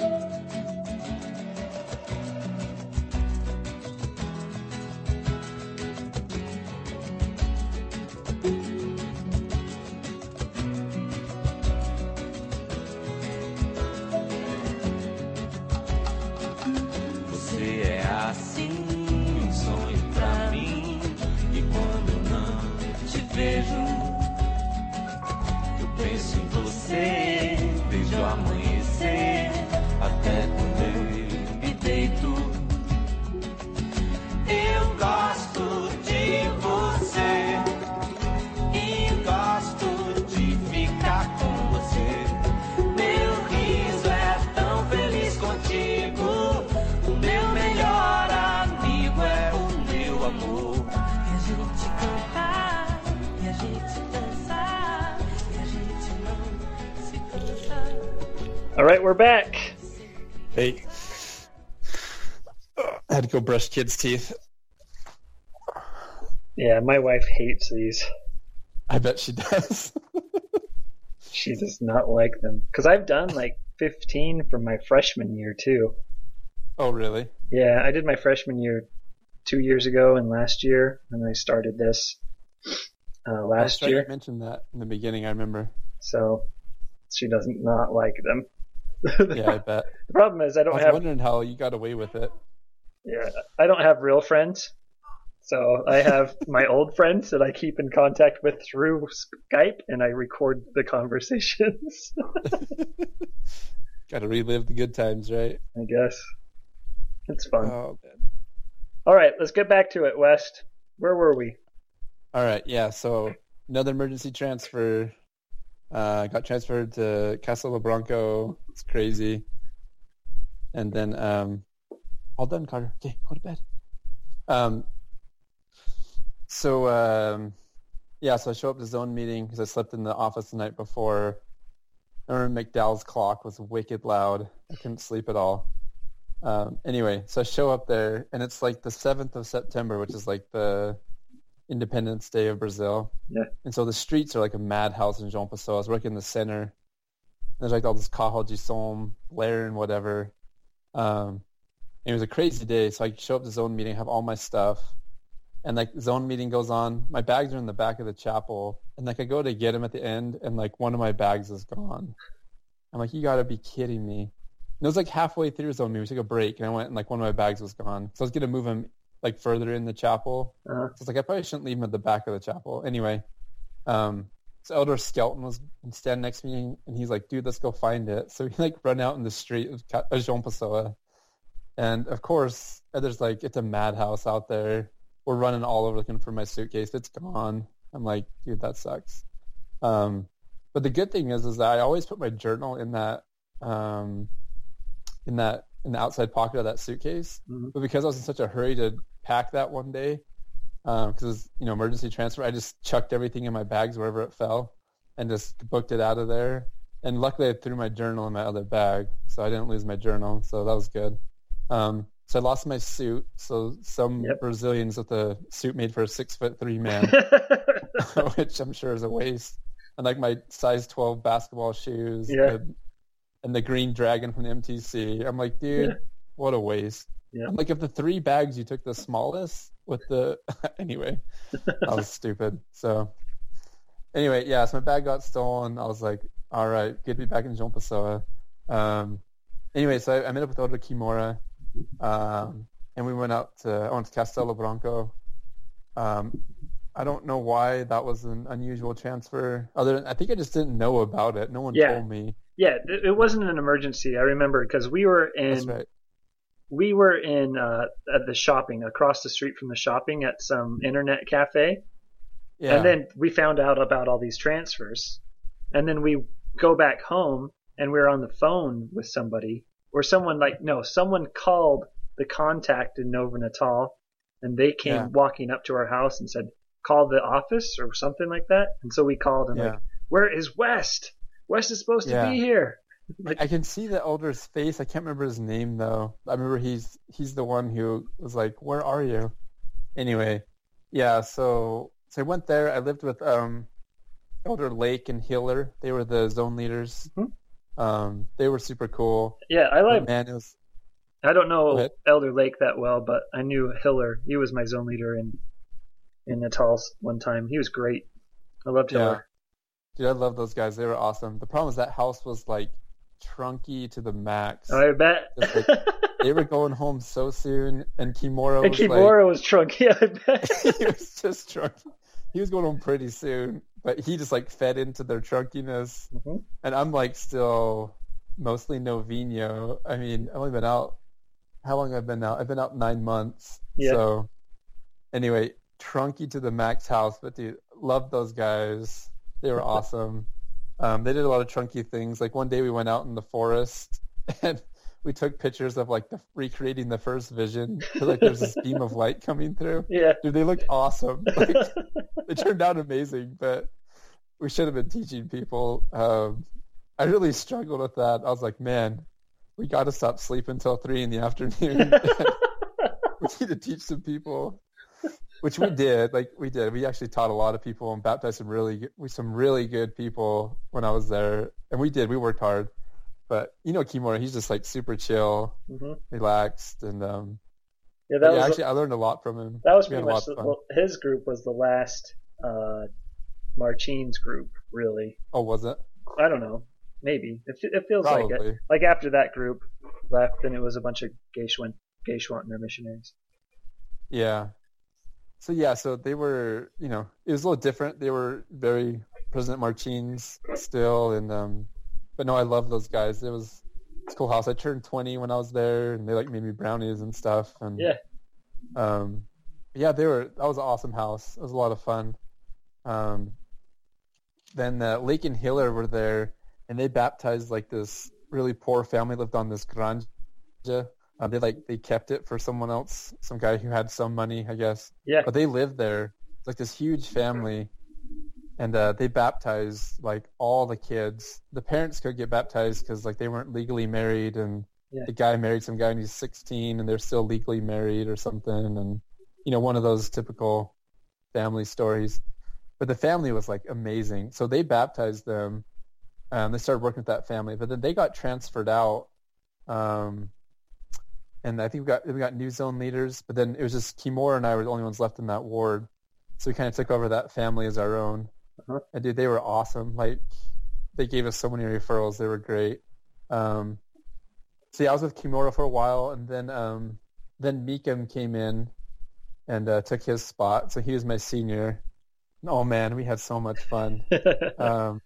え? Brush kids' teeth. Yeah, my wife hates these. I bet she does. She does not like them because I've done like 15 from my freshman year too. oh, really? Yeah, I did my freshman year two years ago and last year, and I started this uh, last year. You mentioned that in the beginning, I remember. So she doesn't not like them. Yeah, I bet. The problem is I I don't was have wondering how you got away with it. Yeah I don't have real friends. So I have my old friends that I keep in contact with through Skype, and I record the conversations. Got to relive the good times, right? I guess it's fun. Oh, man. All right, let's get back to it, West. Where were we? All right, yeah. So another emergency transfer. Uh, got transferred to Castelo Branco. It's crazy. And then, um, all done, Carter. Okay, go to bed. Um, so um, yeah, so I show up to zone meeting because I slept in the office the night before. I remember McDowell's clock was wicked loud. I couldn't sleep at all. Um, anyway, so I show up there, and it's like the seventh of September, which is like the Independence Day of Brazil. Yeah. And so the streets are like a madhouse in João Pessoa. I was working in the center. There's like all this carro de som, Blair and whatever. Um, it was a crazy day. So I show up to zone meeting, have all my stuff, and like zone meeting goes on. My bags are in the back of the chapel, and like I go to get them at the end, and like one of my bags is gone. I'm like, you got to be kidding me. And it was like halfway through zone meeting. We took a break, and I went and like one of my bags was gone. So I was gonna move them like further in the chapel. Uh, So it's like I probably shouldn't leave him at the back of the chapel. Anyway, um, so Elder Skelton was standing next to me, and he's like, "Dude, let's go find it." So we like run out in the street of João Pessoa, and of course, there's like it's a madhouse out there. We're running all over looking for my suitcase. It's gone. I'm like, dude, that sucks. Um, but the good thing is, is that I always put my journal in that, um, in that in the outside pocket of that suitcase. Mhm. But because I was in such a hurry to pack that one day, because it was you know emergency transfer, I just chucked everything in my bags wherever it fell, and just booked it out of there. And luckily, I threw my journal in my other bag, so I didn't lose my journal. So that was good. Um, so I lost my suit. So some Yep. Brazilians with a suit made for a six foot three man, which I'm sure is a waste. And like my size 12 basketball shoes Yeah. and, and the green dragon from the MTC. I'm like, dude, Yeah. what a waste. Yeah. I'm like, of the three bags, you took the smallest with the, anyway, that was stupid. So anyway, yeah, so my bag got stolen. I was like, all right, good to be back in João Pessoa. Um, anyway, so I, I met up with Oda Kimura, um, and we went out to, I went to Castelo Branco. Um, I don't know why that was an unusual transfer. Other than I think I just didn't know about it. No one Yeah. told me. yeah, it, wasn't an emergency. I remember because we were in right. we were in uh, at the shopping across the street from the shopping at some internet cafe, Yeah. and then we found out about all these transfers, and then we go back home and we are on the phone with somebody or someone like no someone called the contact in Nova Natal, and they came Yeah. walking up to our house and said call the office or something like that, and so we called and Yeah. like where is West? West is supposed Yeah. to be here. Like, I can see the elder's face. I can't remember his name though. I remember he's he's the one who was like, "Where are you?" Anyway, yeah. So so I went there. I lived with um, Elder Lake and Hiller. They were the zone leaders. Mhm. Um, they were super cool. Yeah, I like. man, it was I don't know. Elder Lake that well, but I knew Hiller. He was my zone leader in in Natal one time. He was great. I loved Yeah. Hiller. dude. I love those guys. They were awesome. The problem is that house was like trunky to the max. I bet. Just They were going home so soon, and Kimura and was like, Kimura was drunk. Yeah, I bet. he was just drunk. He was going home pretty soon, but he just like fed into their trunkiness. Mhm. And I'm like still mostly Novino. I mean, I've only been out. How long I've I been out? I've been out nine months. Yeah. So anyway, trunky to the max house, but dude, loved those guys. They were awesome. Um, they did a lot of trunky things. Like one day we went out in the forest and we took pictures of like the recreating the first vision. like there's this beam of light coming through. Yeah. Dude, they looked awesome. Like, it turned out amazing, but we should have been teaching people. Um, I really struggled with that. I was like, man, we got to stop sleeping until three in the afternoon. we need to teach some people, which we did. Like we did. We actually taught a lot of people and baptized some really, good- we some really good people when I was there, and we did. We worked hard, but you know, Kimura, he's just like super chill, Mhm. relaxed, and um, Yeah, that yeah, was actually, I learned a lot from him. that was pretty much the, well, his group was the last uh, Martins group. Really, Oh, was it? I don't know. Maybe it, it feels like it. Like after that group left, then it was a bunch of Geishwan, Geishwanter missionaries. Yeah. So yeah, so they were, you know, it was a little different. They were very President Martins still, and um, but no, I love those guys. It was it's cool house. I turned twenty when I was there, and they like made me brownies and stuff. And Yeah. um, yeah, they were. That was an awesome house. It was a lot of fun. Um, then uh, Lake and Hiller were there, and they baptized like this really poor family lived on this granja. Uh, they like they kept it for someone else, some guy who had some money, I guess. Yeah. But they lived there. It's like this huge family, and uh, they baptized like all the kids. The parents could get baptized because like they weren't legally married, and Yeah. the guy married some guy when he's 16, and they're still legally married or something, and you know one of those typical family stories. But the family was like amazing, so they baptized them. Um, they started working with that family, but then they got transferred out. Um, and I think we got we got new zone leaders, but then it was just Kimura and I were the only ones left in that ward, so we kind of took over that family as our own. Uh-huh. And dude, they were awesome. Like they gave us so many referrals; they were great. Um, so yeah, I was with Kimura for a while, and then um, then Meekum came in and uh, took his spot. So he was my senior. Oh man, we had so much fun. um,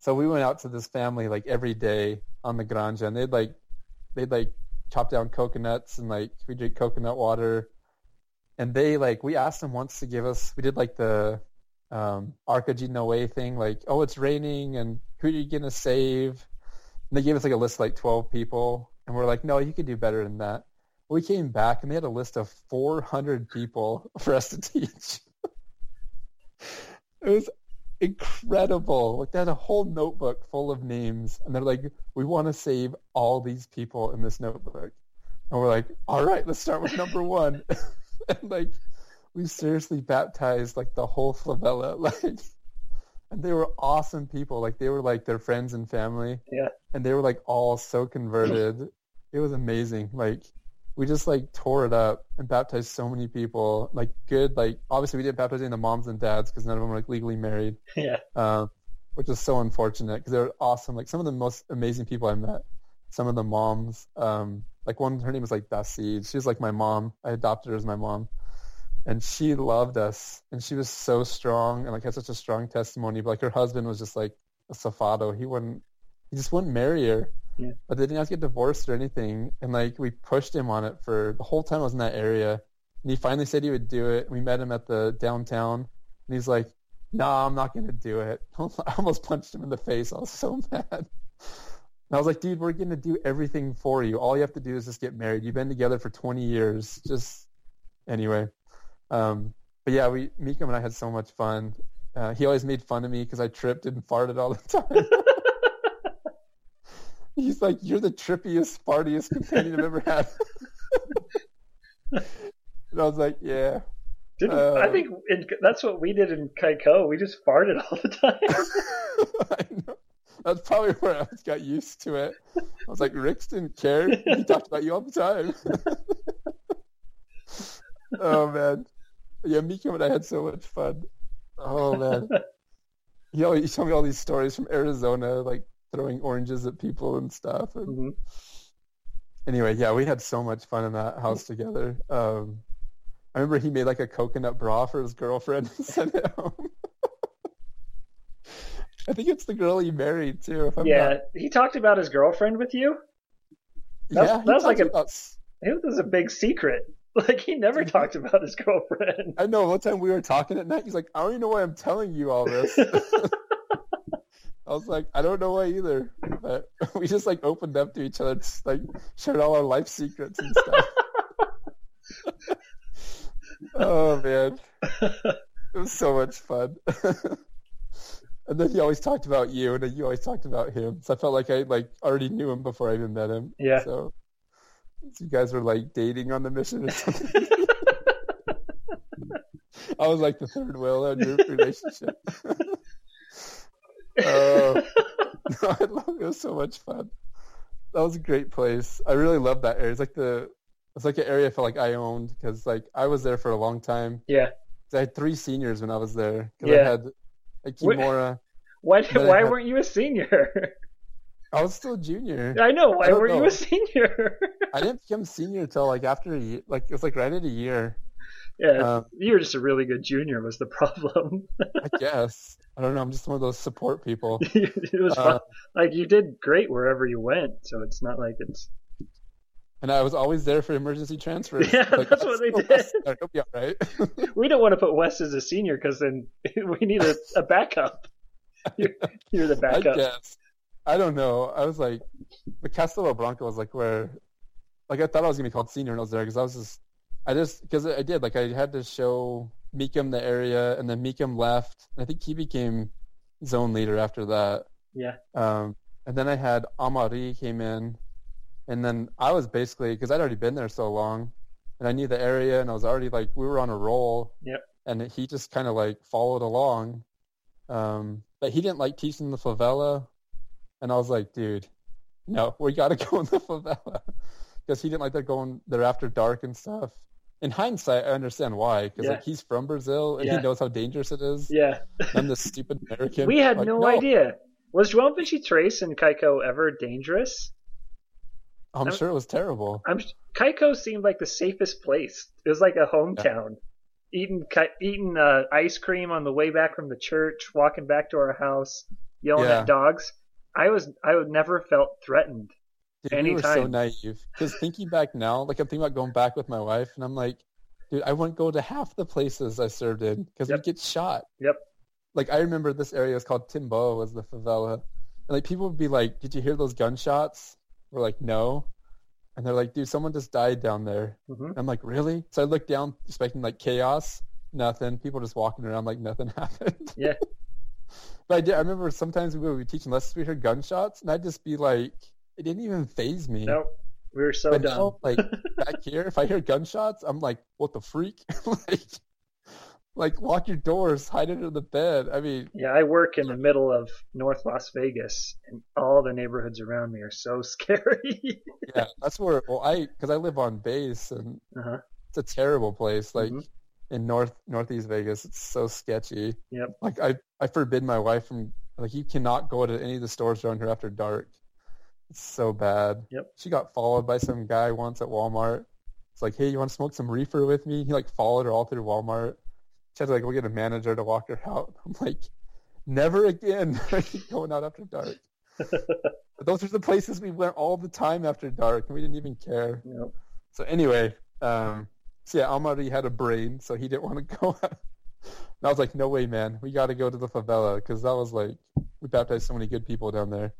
so we went out to this family like every day on the granja, and they'd like they'd like chop down coconuts and like we drink coconut water. And they like we asked them once to give us. We did like the um, Noe thing, like oh it's raining and who are you gonna save? And they gave us like a list of like twelve people, and we're like no, you can do better than that. We came back and they had a list of 400 people for us to teach. it was incredible. Like they had a whole notebook full of names, and they're like, "We want to save all these people in this notebook." And we're like, "All right, let's start with number one." and like, we seriously baptized like the whole favela, like, and they were awesome people. Like they were like their friends and family. Yeah. And they were like all so converted. it was amazing. Like we just like tore it up and baptized so many people. Like good, like obviously we didn't baptize any of the moms and dads because none of them were like legally married, yeah. uh, which was so unfortunate because they were awesome. Like some of the most amazing people I met. Some of the moms, um, like one, her name was like Dasid. She was like my mom. I adopted her as my mom, and she loved us. And she was so strong and like had such a strong testimony. But like her husband was just like a safado. He wouldn't, he just wouldn't marry her but they didn't have to get divorced or anything. And like we pushed him on it for the whole time I was in that area. And he finally said he would do it. We met him at the downtown, and he's like, "No, nah, I'm not gonna do it." I almost punched him in the face. I was so mad. And I was like, "Dude, we're gonna do everything for you. All you have to do is just get married. You've been together for 20 years. Just anyway." Um, but yeah, we Meekum and I had so much fun. Uh, he always made fun of me because I tripped and farted all the time. He's like, you're the trippiest, fartiest companion I've ever had. and I was like, yeah. Didn't, Uh, I think in, that's what we did in Caicó. We just farted all the time. I know. That's probably where I got used to it. I was like, Rick's didn't care. He talked about you all the time. oh man, yeah, Meekum and I had so much fun. Oh man, he always he told me all these stories from Arizona, like throwing oranges at people and stuff. And Mhm. anyway, yeah, we had so much fun in that house together. Um, I remember he made like a coconut bra for his girlfriend and sent it home. I think it's the girl he married too. If I'm Yeah, not, he talked about his girlfriend with you. That's- yeah, he that's like a- about was a big secret. Like he never talked about his girlfriend. I know. One time we were talking at night, he's like, "I don't even know why I'm telling you all this." I was like, "I don't know why either," but we just like opened up to each other, just, like shared all our life secrets and stuff. oh man, it was so much fun. and then he always talked about you, and then you always talked about him. So I felt like I like already knew him before I even met him. Yeah. So, so you guys were like dating on the mission or something. I was like the third wheel in your relationship. Oh, no, I love it. It was so much fun. That was a great place. I really love that area. It's like the it's like an area I felt like I owned because like I was there for a long time. Yeah. I had three seniors when I was there. Because Yeah. I had like Kimura. Why why had- weren't you a senior? I was still a junior. I know. Why don't weren't you a senior? I didn't become senior until like after a year. Like it was like right at a year. yeah, Um, you were just a really good junior. Was the problem? I guess. I don't know. I'm just one of those support people. it was Uh, fun. like you did great wherever you went. So it's not like it's and I was always there for emergency transfers. Yeah, Like, that's what they "Oh, did." Wes, He'll be all right. we don't want to put Wes as a senior because then we need a, a backup. You're, you're the I backup. guess. I don't know. I was like, the Castelo Branco was like where, like I thought I was gonna be called senior when I was there because I was just, I just because I did like I had to show Meekum the area and then Meekum left. I think he became zone leader after that. Yeah. Um, and then I had Amari came in, and then I was basically because I'd already been there so long, and I knew the area, and I was already like we were on a roll. Yep. And he just kind of like followed along, um, but he didn't like teaching the favela, and I was like, dude, no, we got to go in the favela because he didn't like that going there after dark and stuff. In hindsight, I understand why because Yeah. like he's from Brazil and Yeah. he knows how dangerous it is. Yeah. I'm the stupid American. We had Like, no, idea. Was João Vinci Trace and Caicó ever dangerous? I'm I'm- sure it was terrible. I'm Caicó seemed like the safest place. It was like a hometown. Eating ki- eating uh, ice cream on the way back from the church, walking back to our house, yelling Yeah. at dogs. I was I would never felt threatened. Dude, we were so naive. Because thinking back now, like I'm thinking about going back with my wife, and I'm like, dude, I wouldn't go to half the places I served in because Yep. we'd get shot. Yep. Like I remember this area was called Timbo, was the favela, and like people would be like, "Did you hear those gunshots?" We're like, "No," and they're like, "Dude, someone just died down there." hmm I'm like, "Really?" So I looked down, expecting like chaos. Nothing. People just walking around like nothing happened. Yeah. But I did. I remember sometimes we would be teaching lessons, we heard gunshots, and I'd just be like, it didn't even phase me. No, we were so but dumb. now, like back here, if I hear gunshots, I'm like, what the freak? like, like lock your doors, hide under the bed. I mean, Yeah, I work in the middle of North Las Vegas, and all the neighborhoods around me are so scary. yeah, that's where. Well, I because I live on base, and uh-huh. it's a terrible place. Like Mhm. In North Northeast Vegas, it's so sketchy. Yep. Like I I forbid my wife from like you cannot go to any of the stores around here after dark. It's so bad. Yep. She got followed by some guy once at Walmart. It's like, hey, you want to smoke some reefer with me? He like followed her all through Walmart. She had to like go get a manager to walk her out. I'm like, never again I keep going out after dark. but those are the places we went all the time after dark, and we didn't even care. Yep. So anyway, um, so yeah, Amari had a brain, so he didn't want to go out. And I was like, no way, man. We got to go to the favela because that was like, we baptized so many good people down there.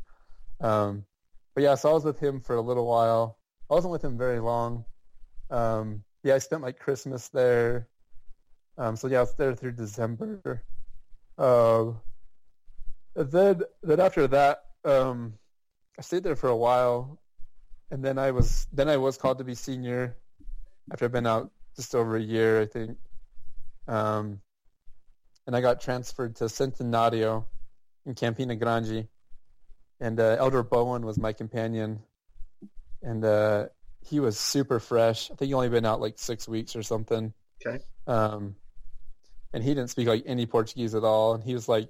Um, but yeah, so I was with him for a little while. I wasn't with him very long. Um, yeah, I spent like Christmas there. Um, so yeah, I was there through December. And then, then after that, um, I stayed there for a while, and then I was then I was called to be senior after I've been out just over a year, I think. Um, and I got transferred to Centenario in Campina Grande. and uh, Elder Bowen was my companion, and uh, he was super fresh. I think he only been out like six weeks or something. Okay. Um, and he didn't speak like any Portuguese at all, and he was like,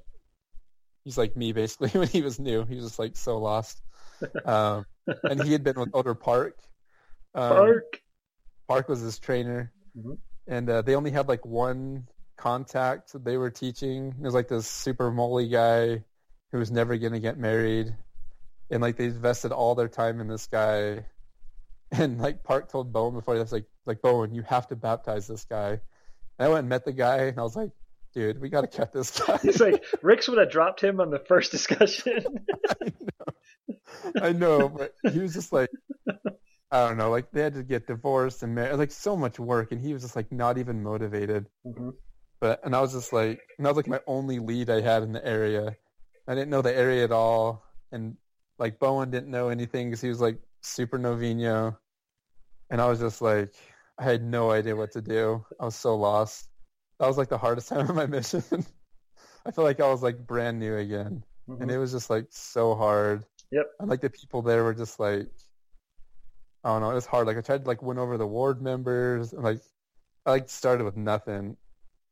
he's like me basically when he was new. He was just like so lost. Um, and he had been with Elder Park. Um, Park. Park was his trainer, Mhm. and uh, they only had like one contact that they were teaching. It was like this super moly guy who was never going to get married, and like they invested all their time in this guy. And like Park told Bowen before that's like like Bowen, you have to baptize this guy. And I went and met the guy, and I was like, dude, we got to cut this guy. He's like, Ricks would have dropped him on the first discussion. I know. I know, but he was just like, I don't know, like they had to get divorced and married, like so much work, and he was just like not even motivated. Mhm. But and I was just like, and that was like my only lead I had in the area. I didn't know the area at all, and like Bowen didn't know anything because he was like super novino, and I was just like, I had no idea what to do. I was so lost. That was like the hardest time of my mission. I felt like I was like brand new again Mhm. and it was just like so hard. Yep. And like the people there were just like, I don't know, it was hard. Like I tried to like win over the ward members, and like I like started with nothing.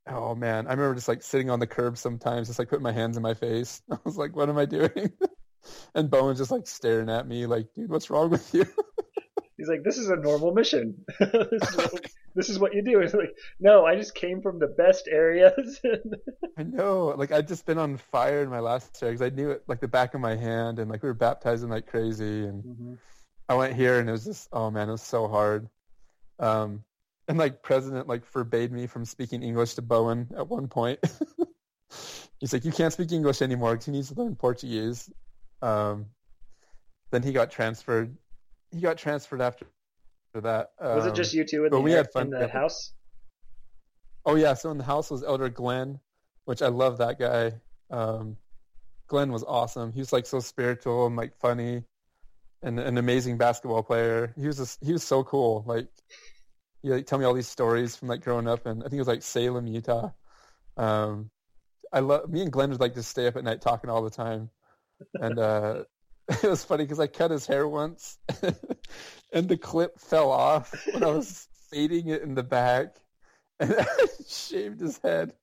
Oh man, I remember just like sitting on the curb sometimes, just like putting my hands in my face. I was like, what am I doing? and Bowen's just like staring at me, like, dude, what's wrong with you? He's like, this is a normal mission. this, is what, this is what you do. It's like, no, I just came from the best areas. I know, like I'd just been on fire in my last year because I knew it like the back of my hand, and like we were baptizing like crazy, and Mhm. I went here and it was just oh man, it was so hard. Um, and like president like forbade me from speaking English to Bowen at one point. He's like, you can't speak English anymore because he needs to learn Portuguese. Um, then he got transferred. He got transferred after that. Was it Um, just you two in the, we had fun in the house? Oh yeah, so in the house was Elder Glenn, which I love that guy. Um, Glenn was awesome. He was like so spiritual and like funny, and an amazing basketball player. He was just, he was so cool. Like he like tell me all these stories from like growing up, and I think it was like Salem, Utah. Um, I love me and Glenn would like just stay up at night talking all the time, and uh, it was funny because I cut his hair once, and the clip fell off when I was fading it in the back, and I shaved his head.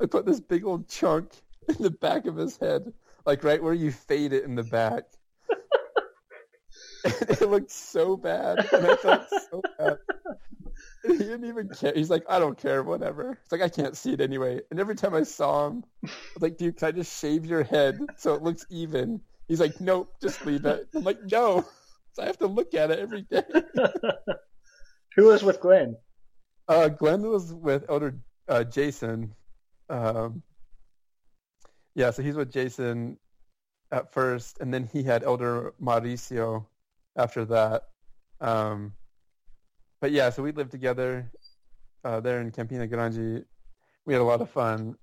I put this big old chunk in the back of his head, like right where you fade it in the back. it looked so bad, and I felt so bad. He didn't even care. He's like, I don't care, whatever. It's like I can't see it anyway. And every time I saw him, I was like, dude, can I just shave your head so it looks even? He's like, nope, just leave it. I'm like, no. So I have to look at it every day. Who was with Glenn? Uh, Glenn was with Elder uh, Jason. Um, yeah, so he's with Jason at first, and then he had Elder Mauricio after that. Um, but yeah, so we lived together uh, there in Campina Grande. We had a lot of fun,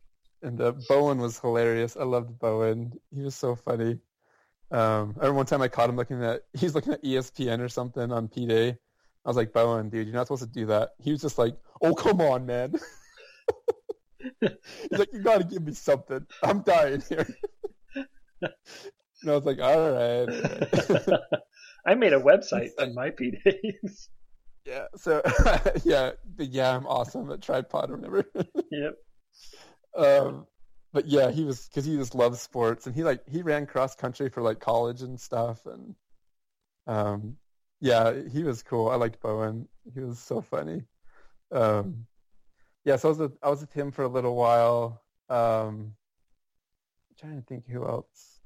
and uh, Bowen was hilarious. I loved Bowen. He was so funny. Um, I remember one time I caught him looking at he's looking at ESPN or something on P Day. I was like, Bowen, dude, you're not supposed to do that. He was just like, oh, come on, man. He's like, you got to give me something. I'm dying here. and I was like, all right. I made a website on my P days. yeah. So, yeah, but yeah, I'm awesome at tripod or whatever. yep. um, but yeah, he was because he just loves sports, and he like he ran cross country for like college and stuff, and um, yeah, he was cool. I liked Bowen. He was so funny. Um, yeah, so I was with, I was with him for a little while. Um, trying to think who else.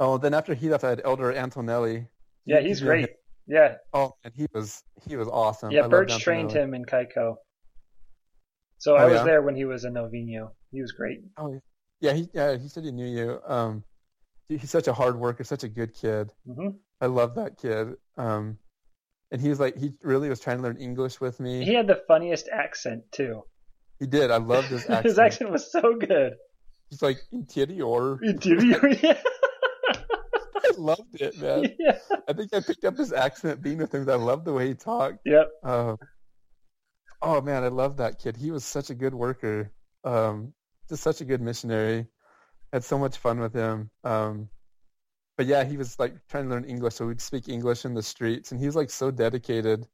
Oh, then after he left, I had Elder Antonelli. Yeah, he's great. Yeah, Oh, and he was he was awesome. Yeah. loved Birch trained him in Caicó, so I Oh, was yeah? there when he was a Novino. He was great. Oh, yeah, he yeah he said he knew you. Um, he's such a hard worker, such a good kid. Mm-hmm. I love that kid. Um, and he was like, he really was trying to learn English with me. He had the funniest accent too. He did. I loved his accent. His accent was so good. He's like interior. yeah. I loved it, man. yeah. I think I picked up his accent being with him. I loved the way he talked. Yep. Uh, oh man, I love that kid. He was such a good worker. Um, just such a good missionary. Had so much fun with him. Um, but yeah, he was like trying to learn English, so we'd speak English in the streets, and he was like so dedicated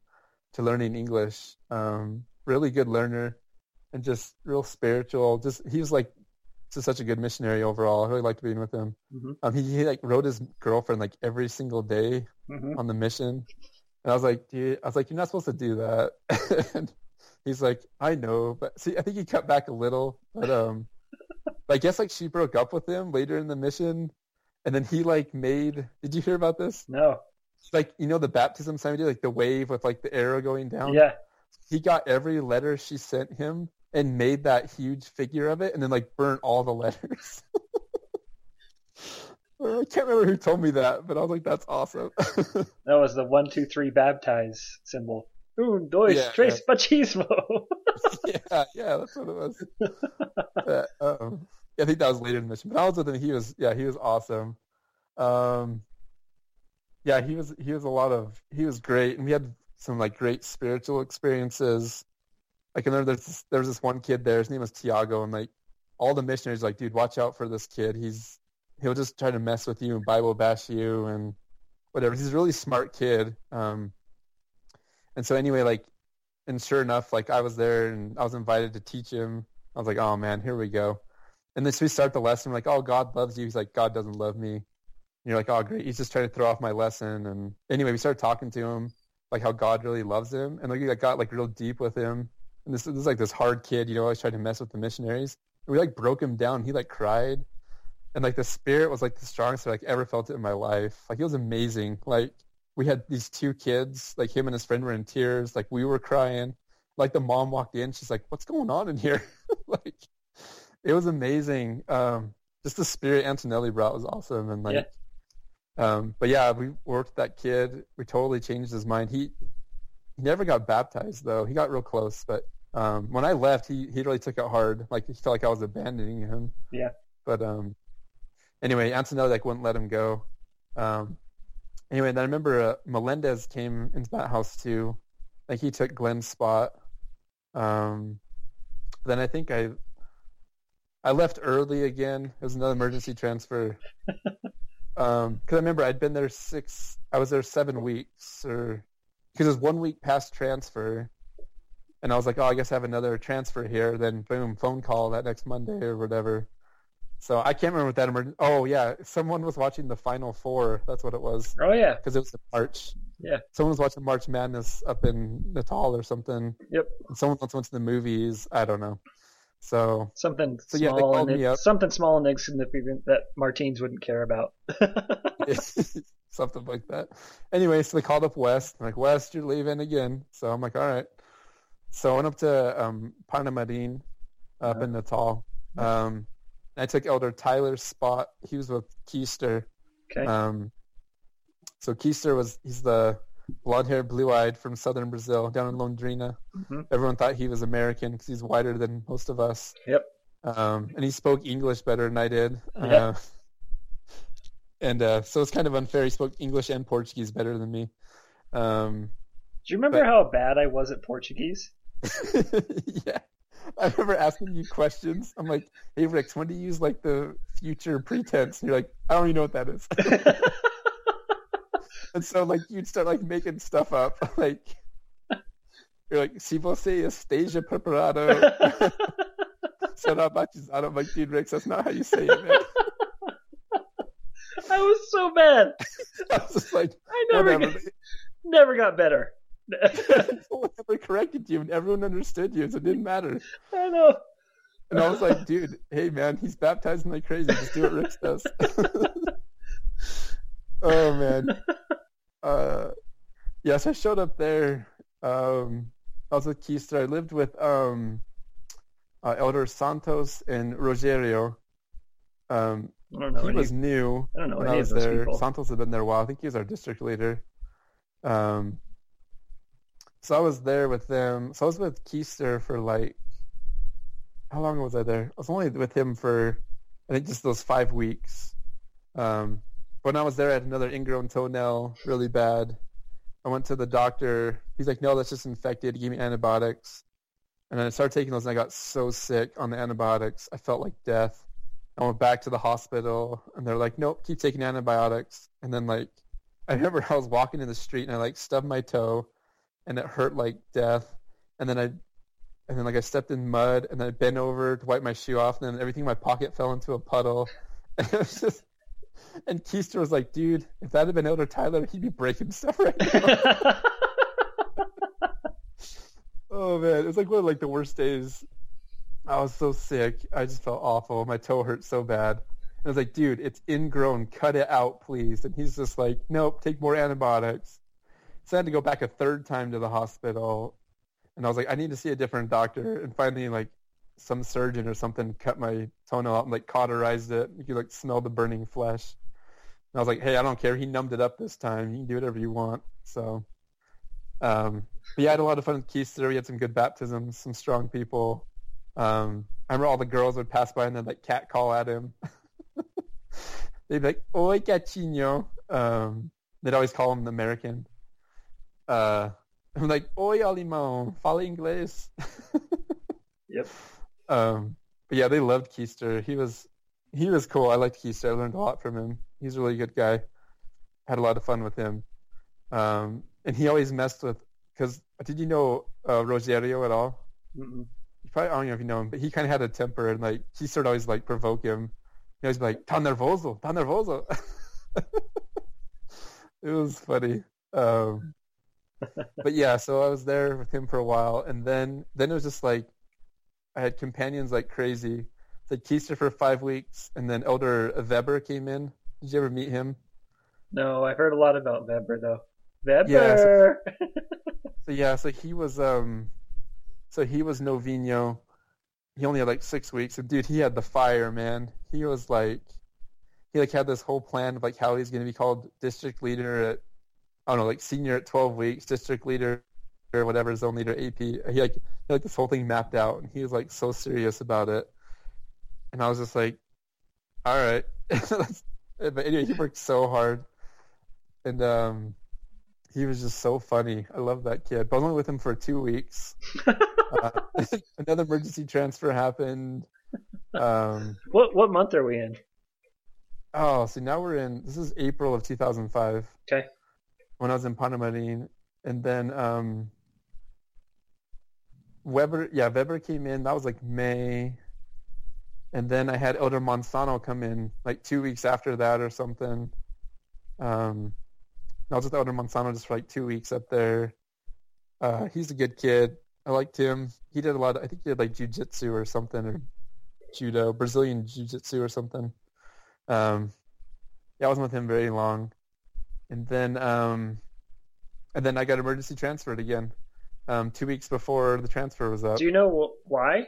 to learning English. Um, really good learner, and just real spiritual. Just he was like just such a good missionary overall. I really liked being with him. Mhm. Um, he, he like wrote his girlfriend like every single day hmm on the mission. And I was like, dude, I was like, you're not supposed to do that. and he's like, I know, but see, I think he cut back a little, but um, but I guess like she broke up with him later in the mission, and then he like made. Did you hear about this? No. Like you know the baptism did, like the wave with like the arrow going down. Yeah. He got every letter she sent him and made that huge figure of it, and then like burnt all the letters. I can't remember who told me that, but I was like, "That's awesome." That was the one, two, three baptize symbol. Un, dos, Yeah, tres, machismo. yeah, yeah, that's what it was. But, um, yeah, I think that was later in the mission. But I was with him. He was, yeah, he was awesome. Um, yeah, he was, he was a lot of, he was great, and we had some like great spiritual experiences. I can remember there's this, there was this one kid there. His name was Tiago, and like all the missionaries like, dude, watch out for this kid. He's he'll just try to mess with you and Bible bash you and whatever. He's a really smart kid. Um, and so anyway, like, and sure enough, like I was there and I was invited to teach him. I was like, oh man, here we go. And then so we start the lesson. Like, oh, God loves you. He's like, God doesn't love me. And you're like, oh, great. He's just trying to throw off my lesson. And anyway, we started talking to him, like how God really loves him. And like like, got like real deep with him. And this, this is like this hard kid, you know, always tried to mess with the missionaries. And we like broke him down. He like cried. And like the spirit was like the strongest I like ever felt it in my life. Like it was amazing. Like we had these two kids, like him and his friend were in tears. Like we were crying. Like the mom walked in, she's like, "What's going on in here?" like it was amazing. Um, just the spirit Antonelli brought was awesome, and like, um, but yeah, we worked that kid. We totally changed his mind. He he never got baptized though. He got real close, but um, when I left, he he really took it hard. Like he felt like I was abandoning him. Yeah. But um, anyway, Antonelli like wouldn't let him go. Um, anyway, then I remember uh, Melendez came into that house too. Like he took Glenn's spot. Um, then I think I I left early again. It was another emergency transfer. Um, because I remember I'd been there six. I was there seven weeks, or because it was one week past transfer, and I was like, oh, I guess I have another transfer here. Then boom, phone call that next Monday or whatever. So I can't remember what that emergency. Oh yeah, someone was watching the Final Four. That's what it was Oh yeah. because it was in March. Yeah. Someone was watching March Madness up in Natal or something. Yep. And someone else went to the movies. I don't know. So Something So, yeah, small and up. something small and insignificant that Martins wouldn't care about. something like that. Anyway, so they called up West. I'm like, West, you're leaving again. So I'm like, all right. So I went up to um, Parnamirim up in Natal. Um, I took Elder Tyler's spot. He was with Keister. okay. Um, so Keister was he's the blonde-haired, blue-eyed from southern Brazil, down in Londrina. Mhm. Everyone thought he was American because he's whiter than most of us. Yep. Um, and he spoke English better than I did. Yep. Uh, and uh, so it's kind of unfair. He spoke English and Portuguese better than me. Um, Do you remember but- how bad I was at Portuguese? yeah. I remember asking you questions. I'm like, hey, Rex, when do you use like the future pretense? And you're like, I don't even know what that is. And so like you'd start like making stuff up. Like you're like, si você esteja preparado, será batizado. I'm like, dude, Rex, that's not how you say it, man. I was so bad. I was just like, I oh, never got, never got better. no ever corrected you, and everyone understood you, so it didn't matter. I know. And I was like, dude, hey man, he's baptizing like crazy. Just do what Rex does. oh man. Uh, yes, I showed up there. Um, I was with Keister. I lived with um, uh, Elder Santos and Rogerio. Um, I don't know. he was new I don't know when I was there. people. Santos had been there a while. I think he was our district leader. Um, so I was there with them. So I was with Keister for like, how long was I there? I was only with him for, I think, just those five weeks. Um, when I was there, I had another ingrown toenail, really bad. I went to the doctor. He's like, no, that's just infected. He gave me antibiotics. And then I started taking those, and I got so sick on the antibiotics. I felt like death. I went back to the hospital, and they're like, "Nope, keep taking antibiotics." And then like, I remember I was walking in the street, and I like stubbed my toe, and it hurt like death. And then I, and then like I stepped in mud, and then I bent over to wipe my shoe off, and then everything in my pocket fell into a puddle. And it was just, and Keister was like, "Dude, if that had been Elder Tyler, he'd be breaking stuff right now." oh man, it was like one of like the worst days. I was so sick. I just felt awful. My toe hurt so bad. And I was like, dude, it's ingrown. Cut it out, please. And he's just like, nope, take more antibiotics. So I had to go back a third time to the hospital. And I was like, I need to see a different doctor. And finally, like, some surgeon or something cut my toenail out and, like, cauterized it. You could, like, smell the burning flesh. And I was like, hey, I don't care. He numbed it up this time. You can do whatever you want. So, um, but yeah, I had a lot of fun with Keister. We had some good baptisms, some strong people. Um, I remember all the girls would pass by and then like cat call at him. they'd be like, "Oi, gatinho." Um, they'd always call him the American. Uh, I'm like, "Oi, alemão, fala inglês." Yep. Um, but yeah, they loved Keister. He was he was cool. I liked Keister. I learned a lot from him. He's a really good guy. Had a lot of fun with him. Um, and he always messed with because did you know uh, Rogerio at all? Mm-mm. You probably I don't know if you know him, but he kind of had a temper and like he sort of always like provoke him. He always be like, "Tan nervoso, tan nervoso." it was funny. Um, but yeah, so I was there with him for a while, and then then it was just like I had companions like crazy. Like Keister for five weeks, and then Elder Weber came in. Did you ever meet him? No, I've heard a lot about Weber though. Weber. Yeah, so- So yeah, so he was um, so he was Novino. He only had like six weeks, and dude, he had the fire, man. He was like, he like had this whole plan of like how he's going to be called district leader at, I don't know, like senior at twelve weeks, district leader or whatever, zone leader, AP. He like he like this whole thing mapped out, and he was like so serious about it. And I was just like, all right. but anyway, he worked so hard, and um, he was just so funny. I love that kid. But I was only with him for two weeks. Uh, another emergency transfer happened. Um, what what month are we in? oh, see, now we're in. This is April of 2005 Okay. When I was in Parnamirim, and then um, Weber. Yeah, Weber came in. That was like May, and then I had Elder Monsanto come in like two weeks after that or something. Um, I was with Elder Monsanto just for like two weeks up there. Uh, he's a good kid. I liked him. He did a lot. Of, I think he did like jujitsu or something, or judo, Brazilian jiu-jitsu or something. Um, yeah, I wasn't with him very long, and then um, and then I got emergency transferred again. Um, two weeks before the transfer was up. Do you know wh- why?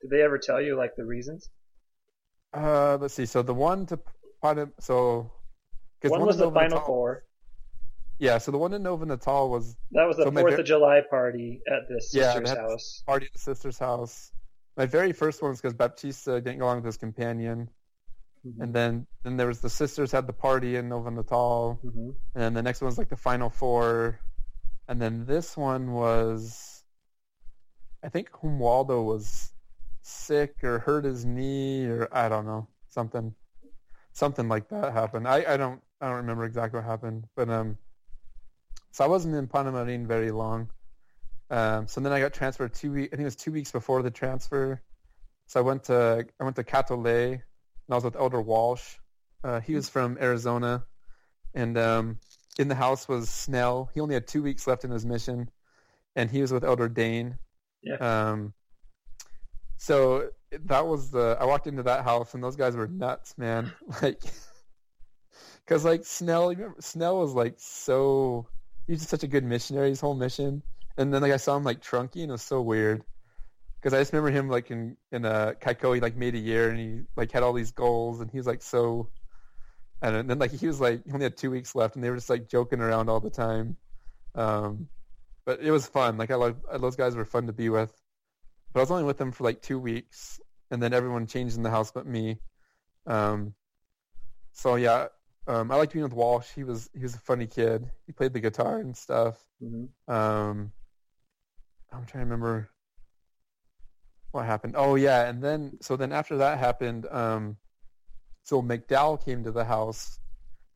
Did they ever tell you like the reasons? Uh, let's see. So the one to so One in was the Nova final Natal- four. Yeah, so the one in Nova Natal was That was the So Fourth of July party at the Yeah, sister's had- house. party at the sister's house. My very first one was because Baptista didn't go along with his companion, Mhm. and then then there was the sisters had the party in Nova Natal, Mhm. and then the next one was like the final four, and then this one was, I think Humwaldo was sick or hurt his knee or I don't know something, something like that happened. I, I don't I don't remember exactly what happened, but um, so I wasn't in Parnamirim very long. Um, so then I got transferred two weeks. I think it was two weeks before the transfer. So I went to I went to Catole, and I was with Elder Walsh. Uh, he was from Arizona, and um, in the house was Snell. He only had two weeks left in his mission, and he was with Elder Dane. Yeah. Um, so that was the I walked into that house, and those guys were nuts, man. Like, because like Snell, you remember, Snell was like so. He's just such a good missionary. His whole mission, and then like I saw him like trunky, and it was so weird. Because I just remember him like in in a Caicó, he like made a year, and he like had all these goals, and he was like so. And then like he was like he only had two weeks left, and they were just like joking around all the time. Um, but it was fun. Like I love those guys were fun to be with. But I was only with them for like two weeks, and then everyone changed in the house but me. Um, so yeah, um, I liked being with Walsh. He was he was a funny kid. He played the guitar and stuff. Mhm. Um, I'm trying to remember what happened. Oh yeah, and then so then after that happened, um, So McDowell came to the house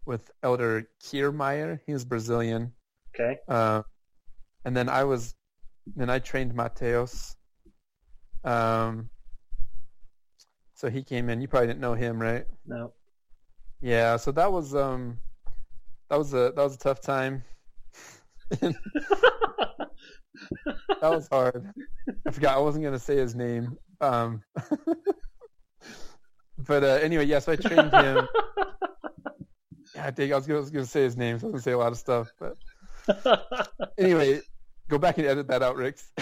with Elder Kiermeyer. He was Brazilian. Okay. Uh, and then I was, then I trained Mateos. Um, so he came in. You probably didn't know him, right? No. Yeah. So that was um, that was a that was a tough time. that was hard. I forgot. I wasn't gonna say his name. Um, but uh, anyway, yeah. So I trained him. Yeah, I think I was gonna, I was gonna say his name. So I was gonna say a lot of stuff, but anyway, go back and edit that out, Rix.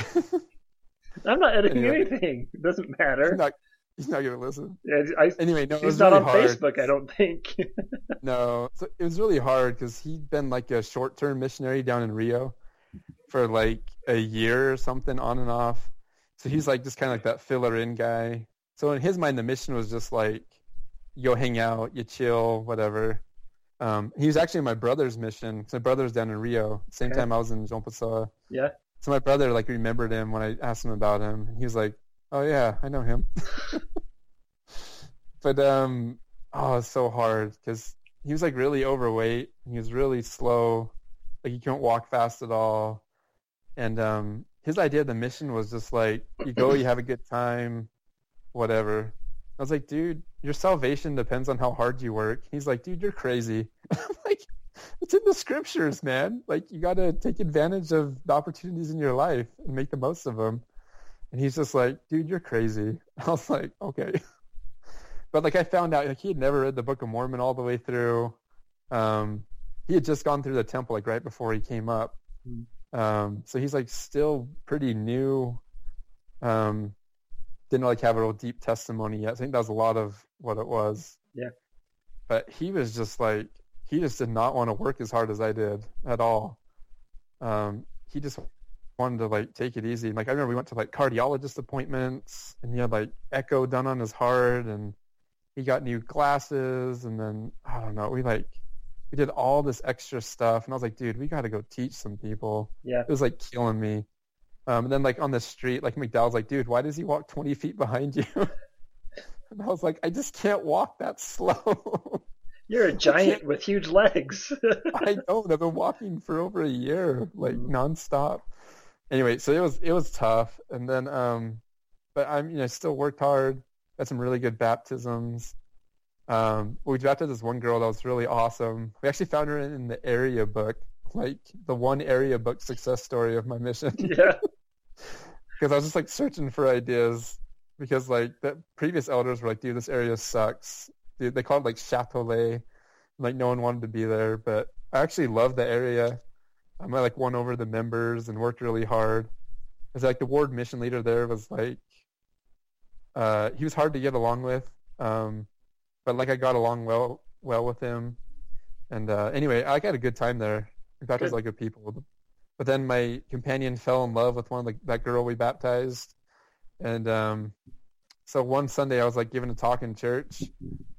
I'm not editing Anyway. anything. It doesn't he's matter. not. He's not gonna listen. Yeah, I, Anyway, no, he's not really on hard. Facebook, I don't think. No, so it was really hard because he'd been like a short-term missionary down in Rio for like a year or something, on and off. So he's like just kind of like that filler-in guy. So in his mind, the mission was just like you hang out, you chill, whatever. Um, he was actually my brother's mission. 'cause my brother's down in Rio. Same Okay. time I was in João Pessoa. yeah. So my brother like remembered him when I asked him about him. He was like, "Oh yeah, I know him." but um, oh, it's so hard because he was like really overweight. He was really slow. Like he couldn't walk fast at all. And um, his idea of the mission was just like you go, you have a good time, whatever. I was like, dude, your salvation depends on how hard you work. He's like, dude, you're crazy. I'm like, it's in the scriptures, man. Like you got to take advantage of the opportunities in your life and make the most of them. And he's just like, dude, you're crazy. I was like, okay. But like I found out, like he had never read the Book of Mormon all the way through. Um, he had just gone through the temple like right before he came up. Hmm. Um, so he's like still pretty new. Um, didn't like have a real deep testimony yet. I think that was a lot of what it was. Yeah. But he was just like he just did not want to work as hard as I did at all. Um, he just wanted to like take it easy. Like I remember we went to like cardiologist appointments and he had like echo done on his heart and he got new glasses and then I don't know, we like we did all this extra stuff and I was like, dude, we gotta go teach some people. Yeah. It was like killing me. Um, and then like on the street, like McDowell's like, dude, why does he walk 20 feet behind you? and I was like, I just can't walk that slow. You're a giant with huge legs. I know. I've been walking for over a year, like Mhm. nonstop. Anyway, so it was it was tough, and then um, but I'm you know still worked hard. Had some really good baptisms. Um, we baptized this one girl that was really awesome. We actually found her in, the area book, like the one area book success story of my mission. yeah. because I was just like searching for ideas because like the previous elders were like, dude, this area sucks. Dude, they called it like Catole. Like no one wanted to be there, but I actually loved the area. Um, I like won over the members and worked really hard. Cause like the ward mission leader there was like, uh, he was hard to get along with. Um, but like I got along well, well with him. And, uh, anyway, I got a good time there. In fact, it was like good people. But then my companion fell in love with one of the, that girl we baptized. And, um, so one Sunday I was like giving a talk in church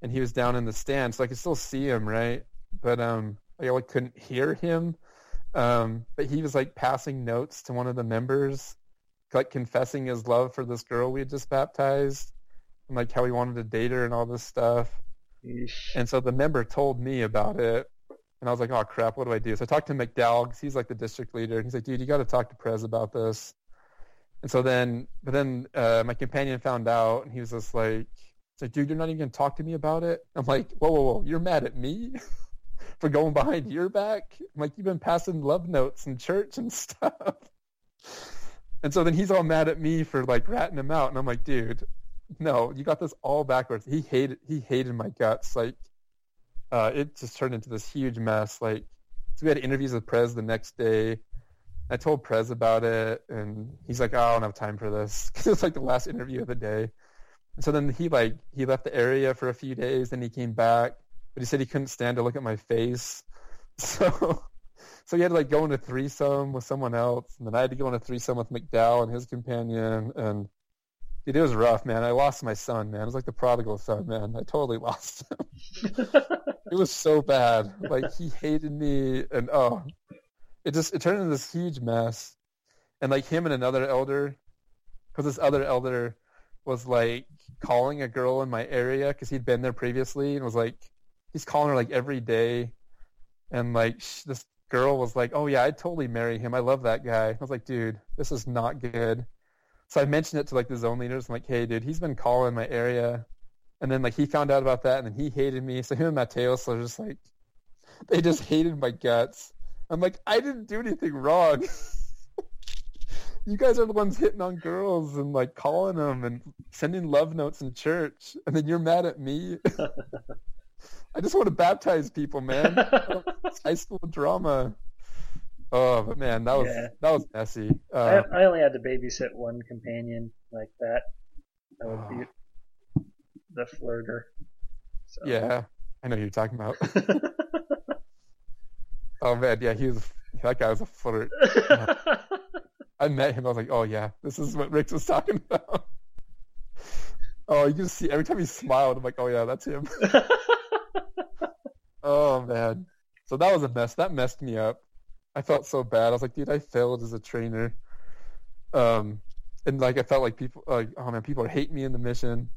and he was down in the stand. So I could still see him, right? But, um, I like couldn't hear him. Um, but he was like passing notes to one of the members, like confessing his love for this girl we had just baptized and like how he wanted to date her and all this stuff. Yeesh. And so the member told me about it. And I was like, oh, crap, what do I do? So I talked to McDowell 'cause he's like the district leader. And he's like, dude, you got to talk to Prez about this. And so then, but then uh, my companion found out and he was just like, he's like, dude, you're not even going to talk to me about it? I'm like, whoa, whoa, whoa, you're mad at me for going behind your back? I'm like, you've been passing love notes in church and stuff. And so then he's all mad at me for like ratting him out. And I'm like, dude, no, you got this all backwards. He hated he hated my guts. Like uh it just turned into this huge mess. Like so we had interviews with Prez the next day. I told Prez about it and he's like, oh, I don't have time for this. Cause it's like the last interview of the day. And so then he like he left the area for a few days, then he came back, but he said he couldn't stand to look at my face. So so he had to like go in a threesome with someone else, and then I had to go in a threesome with McDowell and his companion, and dude, it was rough, man. I lost my son, man. It was like the prodigal son, man. I totally lost him. it was so bad. Like he hated me, and oh, it just it turned into this huge mess. And like him and another elder, because this other elder was like calling a girl in my area because he'd been there previously and was like he's calling her like every day and like sh- this girl was like oh yeah i'd totally marry him i love that guy i was like dude this is not good so i mentioned it to like the zone leaders i'm like hey dude he's been calling my area and then like he found out about that and then he hated me so him and mateos are just like they just hated my guts i'm like i didn't do anything wrong you guys are the ones hitting on girls and like calling them and sending love notes in church, and then you're mad at me. I just want to baptize people, man. High school drama. Oh, but man, that was Yeah. that was messy. I, Uh, I only had to babysit one companion like that. That would be the flirter. So. yeah, I know who you're talking about. Oh man, yeah, he was that guy was a flirt. I met him. I was like, oh yeah, this is what Rick was talking about. Oh, you can see every time he smiled. I'm like, oh yeah, that's him. Oh man. So that was a mess. That messed me up. I felt so bad. I was like, dude, I failed as a trainer. Um, and like I felt like people, like, oh man, people hate me in the mission.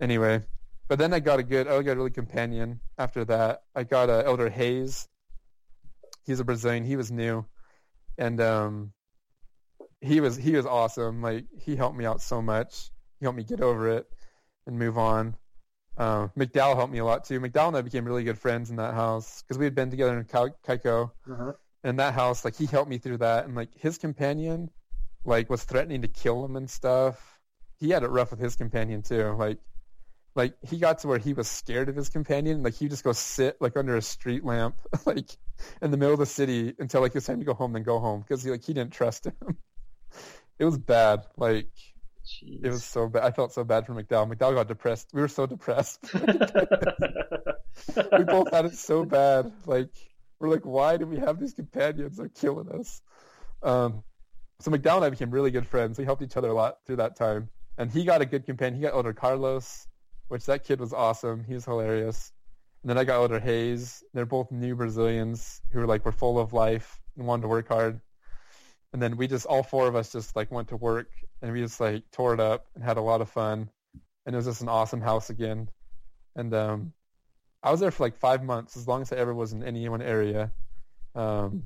Anyway, but then I got a good, I got a really companion. After that, I got uh, Elder Hayes. He's a Brazilian. He was new, and um, he was he was awesome. Like he helped me out so much. He helped me get over it and move on. Uh, McDowell helped me a lot too. McDowell and I became really good friends in that house because we had been together in Ka- Caicó. uh-huh. In that house, like he helped me through that, and like his companion, like was threatening to kill him and stuff. He had it rough with his companion too. Like, like he got to where he was scared of his companion. Like he would just go sit like under a street lamp, like in the middle of the city until like it's time to go home, then go home because he like he didn't trust him. it was bad. Like Jeez. it was so bad. I felt so bad for McDowell. McDowell got depressed. We were so depressed. we both had it so bad. Like we're like, why do we have these companions? They're killing us. Um, so McDowell and I became really good friends. We helped each other a lot through that time. And he got a good companion. He got Elder Carlos, which that kid was awesome. He was hilarious. And then I got Elder Hayes. They're both new Brazilians who were like were full of life and wanted to work hard. And then we just all four of us just like went to work and we just like tore it up and had a lot of fun. And it was just an awesome house again. And um, I was there for like five months, as long as I ever was in any one area. Um,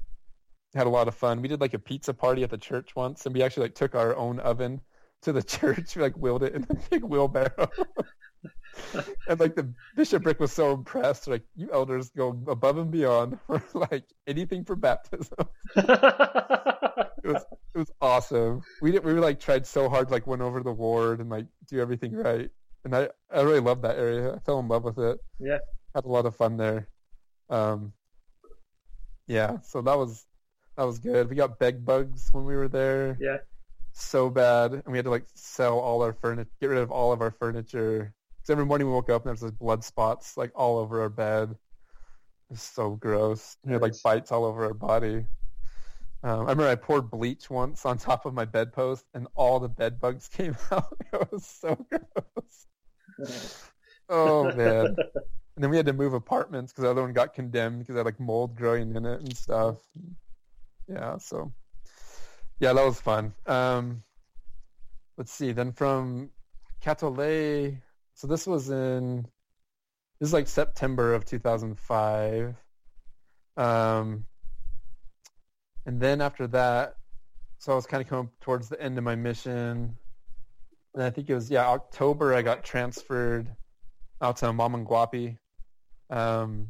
had a lot of fun. We did like a pizza party at the church once, and we actually like took our own oven to the church. We like wheeled it in a big wheelbarrow. and like the bishopric was so impressed. Like you elders go above and beyond for like anything for baptism. It was it was awesome. We did we were like tried so hard to, like went over the ward and like do everything right. And I I really loved that area. I fell in love with it. yeah. Had a lot of fun there. Um yeah, so that was that was good. We got bed bugs when we were there. Yeah. So bad, and we had to like sell all our furniture, get rid of all of our furniture. Because every morning we woke up and there was like blood spots like all over our bed. It was so gross. We had like bites all over our body. Um, I remember I poured bleach once on top of my bedpost, and all the bed bugs came out. it was so gross. Oh man! And then we had to move apartments because the other one got condemned because it had like mold growing in it and stuff. Yeah, so yeah, that was fun. Um, let's see. Then from Catole, so this was in this is like September of 2005. Um, and then after that, so I was kind of coming towards the end of my mission. And I think it was yeah October. I got transferred out to Mamanguape. Um,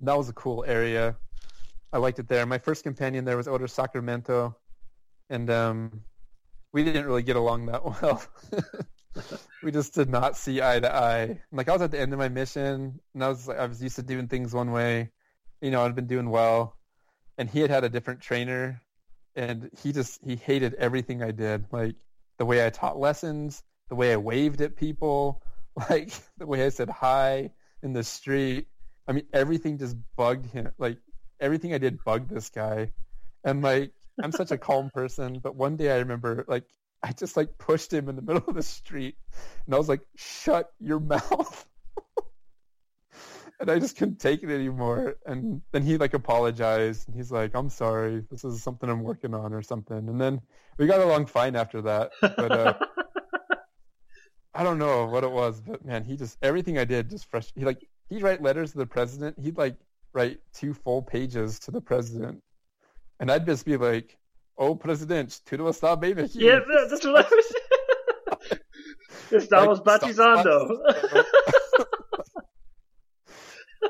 that was a cool area. I liked it there. My first companion there was Elder Sacramento, and um, we didn't really get along that well. we just did not see eye to eye. Like I was at the end of my mission, and I was like, I was used to doing things one way. You know, I'd been doing well, and he had had a different trainer, and he just he hated everything I did. Like the way I taught lessons, the way I waved at people, like the way I said hi in the street. I mean, everything just bugged him. Like everything I did bugged this guy. And like I'm such a calm person, but one day I remember like I just like pushed him in the middle of the street and I was like, "Shut your mouth." and I just couldn't take it anymore. And then he like apologized and he's like, "I'm sorry. This is something I'm working on or something." And then we got along fine after that. But uh I don't know what it was, but man, he just everything I did just fresh. He like he'd write letters to the president. He'd like write two full pages to the president, and I'd just be like, "Oh, President, tu não está bem aqui." Yeah, that- that's what I was. Estamos Like, batizando.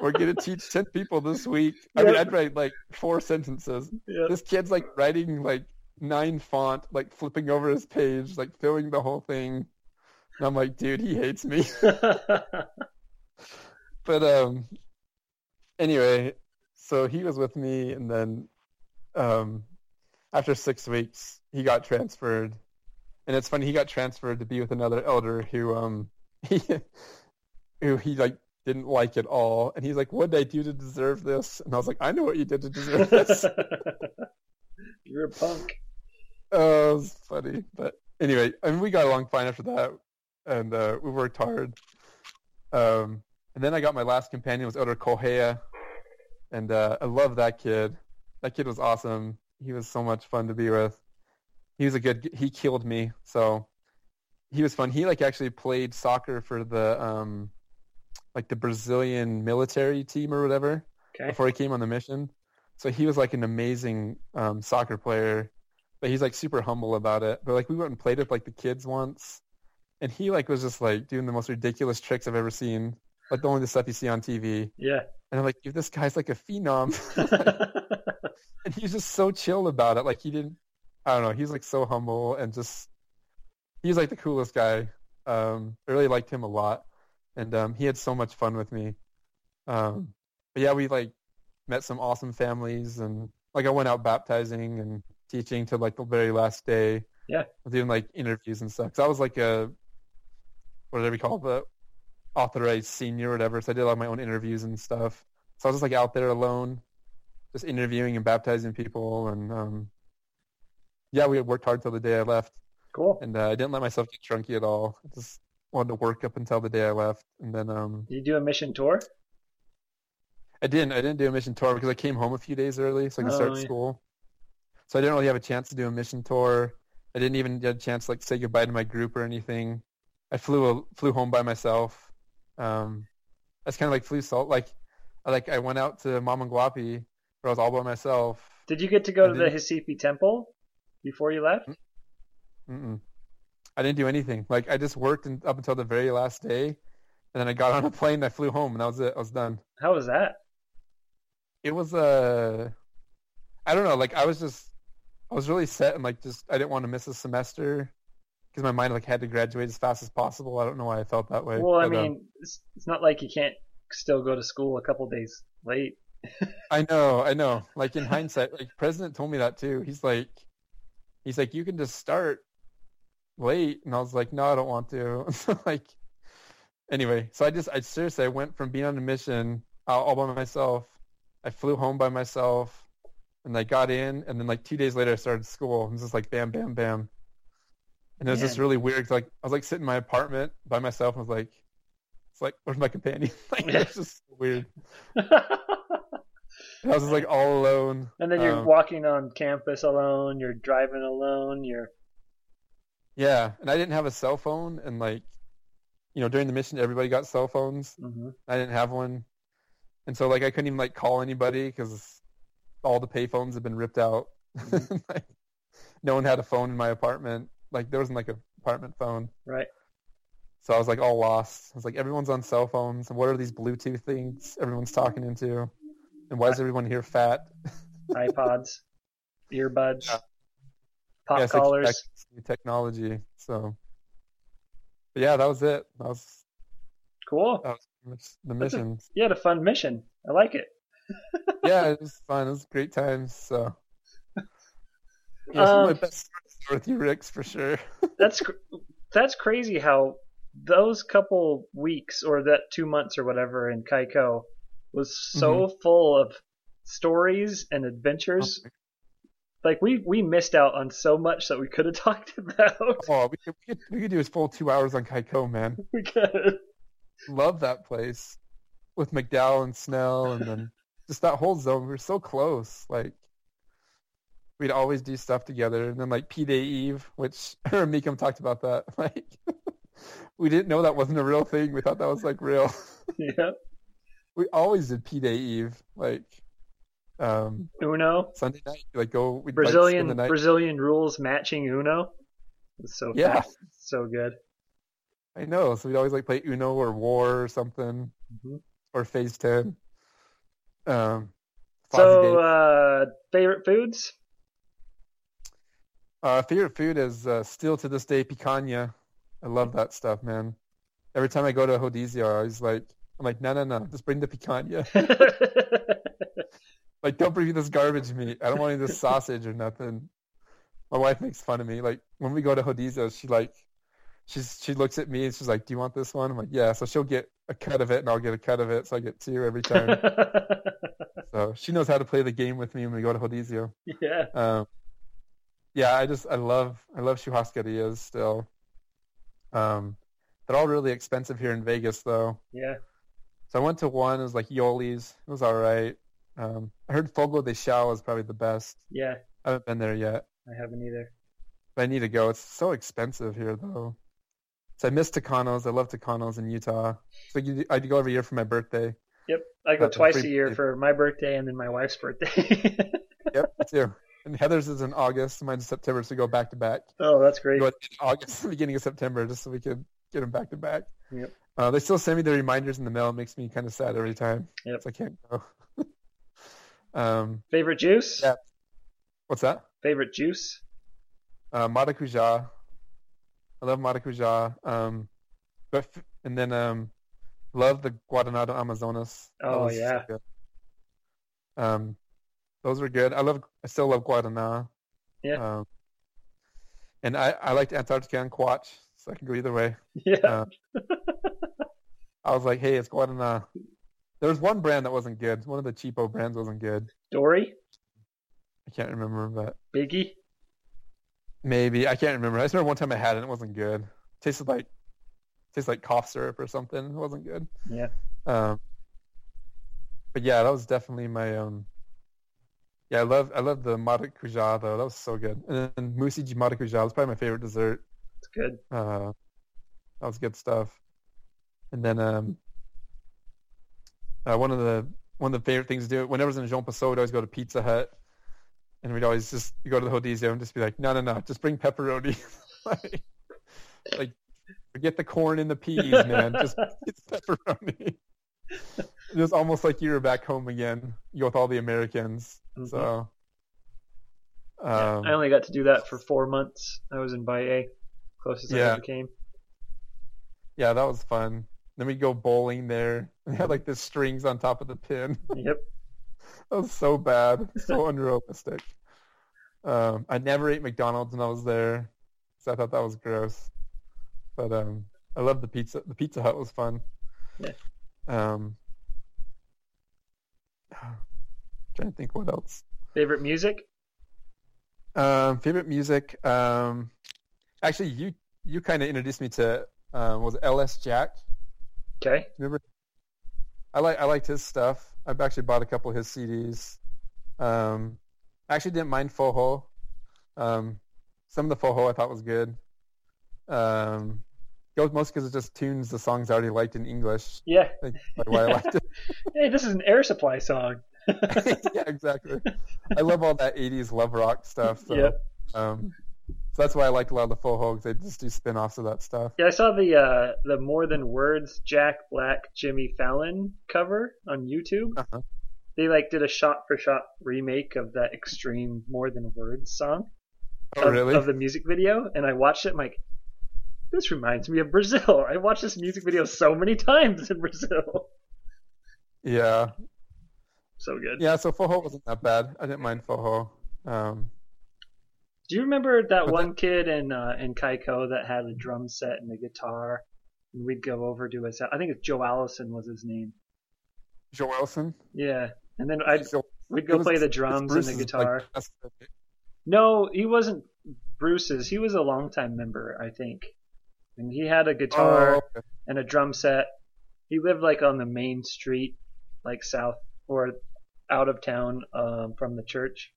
We're gonna teach ten people this week. I mean, I'd write like four sentences. yeah. This kid's like writing like nine font, like flipping over his page, like filling the whole thing. And I'm like, dude, he hates me. but um anyway so he was with me and then um after six weeks he got transferred. And it's funny he got transferred to be with another elder who um he who he like didn't like at all. And he's like what did i do to deserve this? And i was like i know what you did to deserve this. You're a punk. oh it was funny. But anyway i mean we got along fine after that and uh we worked hard um and then i got my last companion was elder kohea and uh, I love that kid. That kid was awesome. He was so much fun to be with. He was a good. He killed me. So he was fun. He like actually played soccer for the um, like the Brazilian military team or whatever Okay. before he came on the mission. So he was like an amazing um, soccer player, but he's like super humble about it. But like we went and played with like the kids once, and he like was just like doing the most ridiculous tricks I've ever seen, like the only the stuff you see on TV. Yeah. And I'm like, dude, this guy's like a phenom. and he's just so chill about it. Like he didn't, I don't know. He's like so humble and just, he's like the coolest guy. Um, I really liked him a lot, and um, he had so much fun with me. Um, but yeah, we like met some awesome families, and like I went out baptizing and teaching to like the very last day. Yeah. doing like interviews and stuff. Cause I was like a, whatever you call the authorized senior or whatever. So I did all my own interviews and stuff. So I was just like out there alone, just interviewing and baptizing people, and um, yeah, we had worked hard till the day I left, cool. and uh, I didn't let myself get trunky at all. I just wanted to work up until the day I left, and then um, Did you do a mission tour? I didn't. I didn't do a mission tour because I came home a few days early so I could Oh, start yeah. school. So I didn't really have a chance to do a mission tour. I didn't even get a chance to like say goodbye to my group or anything. I flew flew home by myself. Um, I just kind of like flew salt. Like, I, like I went out to Mamanguape where I was all by myself. Did you get to go I to the didn't- Recife temple before you left? Mm-mm. I didn't do anything. Like I just worked in, up until the very last day, and then I got on a plane. And I flew home, and that was it. I was done. How was that? it was uh I don't know, like I was just I was really set and like just I didn't want to miss a semester because my mind like had to graduate as fast as possible. I don't know why I felt that way. Well, I but, um, mean, it's, it's not like you can't still go to school a couple days late. I know, I know. Like in hindsight, like President told me that too. He's like he's like you can just start late and I was like, No, I don't want to. like anyway, so I just I seriously I went from being on a mission all, all by myself. I flew home by myself and I got in and then like two days later I started school. It was just like bam, bam, bam. And it was just really weird. 'cause, Like I was like sitting in my apartment by myself and I was like it's like where's my companion? like it's just weird. I was just like all alone. and then you're Um, walking on campus alone. You're driving alone. You're Yeah, and I didn't have a cell phone, and like, you know, during the mission, everybody got cell phones. hmm I didn't have one, and so like I couldn't even like call anybody because all the payphones had been ripped out. like, no one had a phone in my apartment. Like there wasn't like an apartment phone, right. so I was like all lost. I was like, everyone's on cell phones, and what are these Bluetooth things everyone's talking into? And why is everyone here fat? iPods, earbuds, Yeah. pop Yeah, collars. technology. So, but yeah, that was it. That was, Cool. that was the That's a- mission. You had a fun mission. I like it. yeah, it was fun. It was great times. So, yeah, of my Um, best with you, Ricks, for sure. That's that's crazy how those couple weeks or that two months or whatever in Caicó was so Mm-hmm. full of stories and adventures. Like we we missed out on so much that we could have talked about. Oh, we could, we could we could do a full two hours on Caicó, man. we could. Love that place with McDowell and Snell, and then just that whole zone. We were so close. Like we'd always do stuff together, and then like P Day Eve, which her and Meekum talked about that. Like we didn't know that wasn't a real thing. We thought that was like real. yeah. we always did P Day Eve, like um, Uno. Sunday night. Like go like, Brazilian the night. Brazilian rules matching Uno. It's so Yeah. fast. so good. I know. So we'd always like play Uno or War or something Mhm. or Phase Ten. Um, So uh, favorite foods? Uh, favorite food is uh, still to this day picanha. I love that stuff, man. Every time I go to Rodízio, I was like, I'm like, no, no, no, just bring the picanha. Like, don't bring me this garbage meat. I don't want any of this sausage or nothing. My wife makes fun of me. Like when we go to Rodízio, she like, she's she looks at me and she's like, "Do you want this one?" I'm like, "Yeah." So she'll get a cut of it and I'll get a cut of it. So I get two every time. so she knows how to play the game with me when we go to Rodízio. yeah. Um, yeah, I just I love I love churrascarias still. Um, they're all really expensive here in Vegas though. Yeah. So I went to one. It was like Yolie's. It was all right. Um, I heard Fogo de Chao is probably the best. Yeah. I haven't been there yet, I haven't either. but I need to go. It's so expensive here though. So I miss Tucanos. I love Tucanos in Utah. So I go every year for my birthday. Yep. I go a twice a free- year for my birthday and then my wife's birthday. Yep, too. And Heather's is in August. Mine's in September, so we go back to back. oh, that's great. go August, beginning of September, just so we could get them back to back. Yep. Uh, they still send me the reminders in the mail. It makes me kind of sad every time. Yep. So I can't go. um, Favorite juice? Yeah. what's that? Favorite juice? Uh, maracuja. I love maracuja. Um, but f- and then um, love the Guaraná do Amazonas. Oh, was so yeah. Um, those were good. I love. I still love Guaraná. Yeah. Um, and I I liked Antarctica and Kuat, so I can go either way. Yeah. Uh, I was like, hey, it's Guaraná. There was one brand that wasn't good. One of the cheapo brands wasn't good. Dory? I can't remember, but Biggie? maybe I can't remember. I just remember one time I had it and it wasn't good. It tasted like tasted like cough syrup or something. It wasn't good. Yeah. Um, but yeah, that was definitely my um. Yeah, I love I love the maracuja though. That was so good. And then musiji maracuja was probably my favorite dessert. It's good. Uh, that was good stuff. And then um, uh, one of the one of the favorite things to do whenever I was in João Pessoa, I'd always go to Pizza Hut, and we'd always just go to the Rodízio and just be like, no, no, no, just bring pepperoni. like, like, forget the corn and the peas, man. Just it's pepperoni. it was almost like you were back home again. You go with all the Americans. Mhm. So. Yeah, Um, I only got to do that for four months. I was in Valle, closest I ever came. Yeah, that was fun. Then we'd go bowling there. We had like the strings on top of the pin. Yep. That was so bad, so unrealistic. Um, I never ate McDonald's when I was there, so I thought that was gross. But um, I loved the pizza. The Pizza Hut was fun. Yeah. Um, trying to think what else. Favorite music? Um, favorite music. Um, actually, you you kind of introduced me to um, was it LS Jack. Okay. Remember, I like I liked his stuff. I've actually bought a couple of his CDs. Um, I actually didn't mind Forró. Um, some of the Forró I thought was good. Um, goes most because it just tunes the songs I already liked in English. Yeah. Like, like why I liked it. Hey, this is an Air Supply song. yeah, exactly. I love all that '80s love rock stuff. So, Yep. um, so that's why I like a lot of the Forró because they just do spin-offs of that stuff. Yeah, I saw the uh, the More Than Words Jack Black Jimmy Fallon cover on YouTube. Uh-huh. They like did a shot for shot remake of that extreme More Than Words song Oh, of, really? of the music video, and I watched it. I'm like, this reminds me of Brazil. I watched this music video so many times in Brazil. Yeah, So good. yeah. So Forró wasn't that bad. I didn't mind Forró. Um, Do you remember that one kid in uh, in Caicó that had a drum set and a guitar? And we'd go over to his. House. I think it's Joe Allison was his name. Joe Wilson. Yeah, and then I'd we'd go was- play the drums and the Bruce's, like, guitar. No, he wasn't Bruce's. He was a longtime member, I think. And he had a guitar Oh, okay. and a drum set. He lived like on the main street, like south or out of town um, from the church.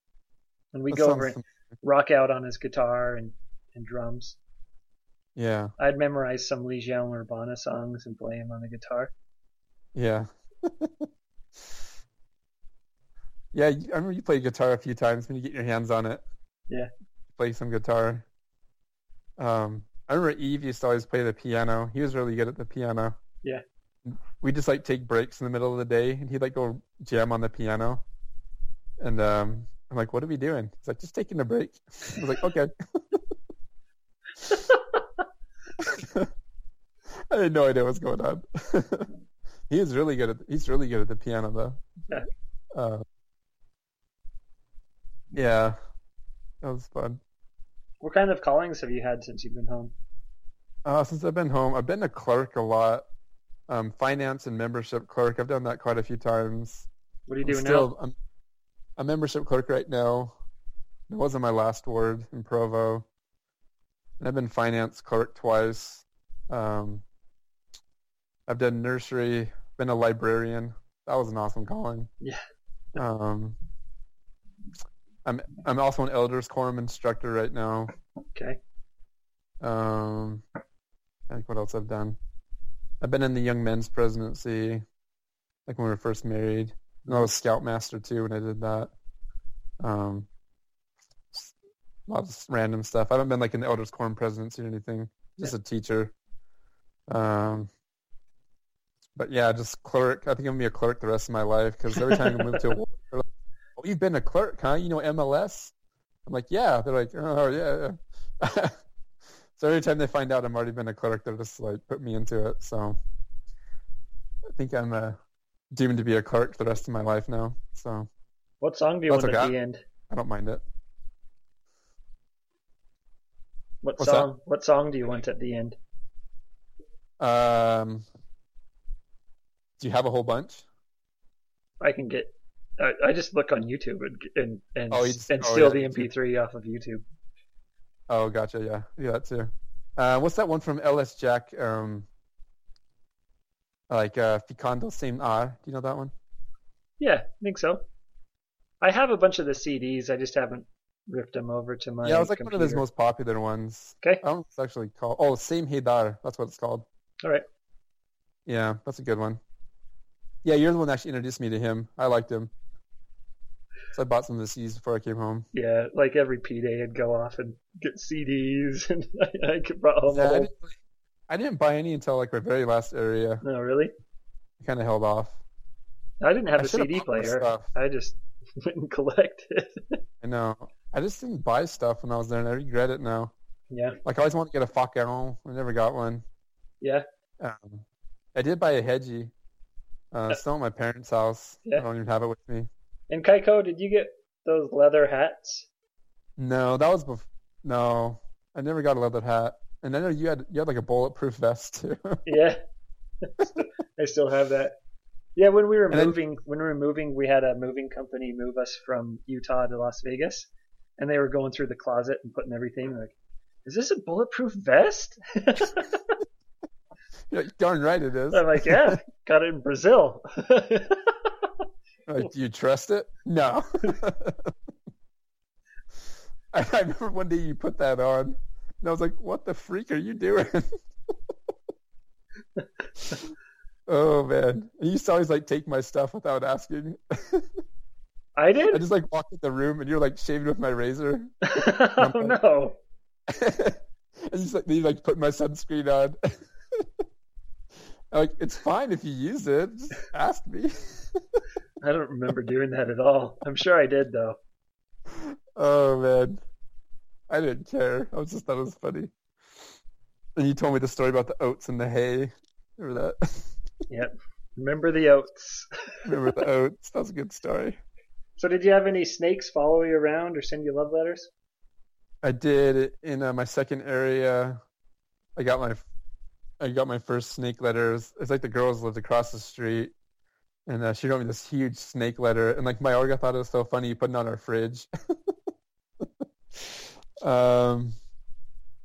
And we That go over and rock out on his guitar and, and drums. Yeah, I'd memorize some Legião Urbana songs and play them on the guitar. yeah. yeah, I remember you played guitar a few times when you get your hands on it. Yeah. Play some guitar. Um, I remember Eve used to always play the piano. He was really good at the piano. Yeah. We just like take breaks in the middle of the day, and he'd like go jam on the piano. And um, I'm like, "What are we doing?" He's like, "Just taking a break." I was like, "Okay." I had no idea what's going on. he is really good at he's really good at the piano though. Yeah. Uh, yeah, that was fun. What kind of callings have you had since you've been home? Uh, since I've been home, I've been a clerk a lot. Um, finance and membership clerk. I've done that quite a few times. What are you I'm doing still, now? I'm a membership clerk right now. It wasn't my last word in Provo. And I've been finance clerk twice. Um, I've done nursery, been a librarian. That was an awesome calling. Yeah. Um, I'm I'm also an elders quorum instructor right now. Okay. Um, I think what else I've done. I've been in the young men's presidency, like when we were first married. And I was scoutmaster too when I did that. Um, a lot of random stuff. I haven't been like in the elders quorum presidency or anything. Just a teacher. Um, but yeah, just clerk. I think I'm gonna be a clerk the rest of my life because every time I move to a ward, they're like, "Oh, you've been a clerk, huh? You know MLS?" I'm like, "Yeah." They're like, "Oh yeah." so every time they find out I'm already been a clerk, they're just like put me into it. So I think I'm uh, doomed to be a clerk for the rest of my life now. So What song do you That's want at the end? I don't mind it. What What's song? What song do you want at the end? Um, do you have a whole bunch? I can get. I, I just look on YouTube and and and, Oh, and oh, steal yeah, the MP3 off of YouTube. Oh, gotcha. Yeah, yeah, that too. Uh, what's that one from LS Jack? Um, like uh, Ficando Same Ar. Do you know that one? Yeah, I think so. I have a bunch of the CDs. I just haven't ripped them over to my. yeah, it was like one of his most popular ones. Okay. I don't know what it's actually called. Oh, Sem Radar. That's what it's called. All right. Yeah, that's a good one. Yeah, you're the one that actually introduced me to him. I liked him. So I bought some of the CDs before I came home. Yeah, like every P day, I'd go off and get CDs, and I, I could brought home. Yeah, I, didn't, I didn't buy any until like my very last area. No, really. I kind of held off. I didn't have I a CD player. I just went and collected. I know. I just didn't buy stuff when I was there, and I regret it now. yeah, Like I always wanted to get a Facaron. I never got one. yeah. Um, I did buy a rede. Uh, still at my parents' house. Yeah. I don't even have it with me. And Caicó, did you get those leather hats? No, that was no. I never got a leather hat. And I know you had you had like a bulletproof vest too. Yeah, I still have that. Yeah, when we were And then- moving, when we were moving, we had a moving company move us from Utah to Las Vegas, and they were going through the closet and putting everything. Like, is this a bulletproof vest? Yeah, darn right it is. I'm like, yeah, got it in Brazil. Like, do you trust it? No. I, I remember one day you put that on, and I was like, "What the freak are you doing?" oh man, you used to always like take my stuff without asking. I did. I just like walked in the room, and you're like shaving with my razor. oh no. and just like you like put my sunscreen on. I'm like it's fine if you use it. Just ask me. I don't remember doing that at all. I'm sure I did though. Oh man, I didn't care. I was just thought it was funny. And you told me the story about the oats and the hay. Remember that? Yep. Remember the oats. Remember the oats? That was a good story. So did you have any snakes follow you around or send you love letters? I did in uh, my second area. I got my I got my first snake letters. It's like the girls lived across the street, and uh, she wrote me this huge snake letter. And like my Olga thought it was so funny, you put it on our fridge. um,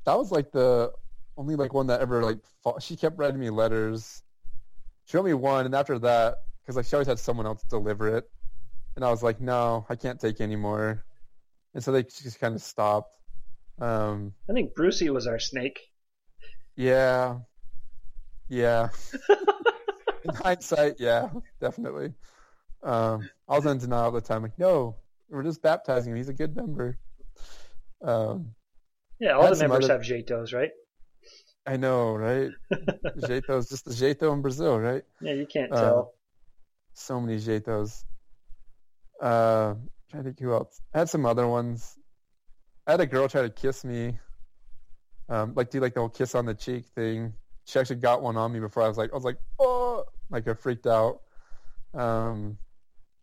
that was like the only like one that ever like fa- she kept writing me letters. She wrote me one, and after that, because like she always had someone else deliver it, and I was like, no, I can't take anymore. And so they just kind of stopped. Um, I think Brucey was our snake. Yeah. Yeah. In hindsight, yeah, definitely. Um, I was in denial all the time. Like, no, we're just baptizing him. He's a good member. Um, Yeah, all the members other- have Jeitos, right? I know, right? Jeito is just the Jeito in Brazil, right? Yeah, you can't Uh, tell. So many Jeitos. Uh, trying to think who else. I had some other ones. I had a girl try to kiss me, um, like do you like the whole kiss on the cheek thing. She actually got one on me before I was like, I was like, oh, like I freaked out. Um,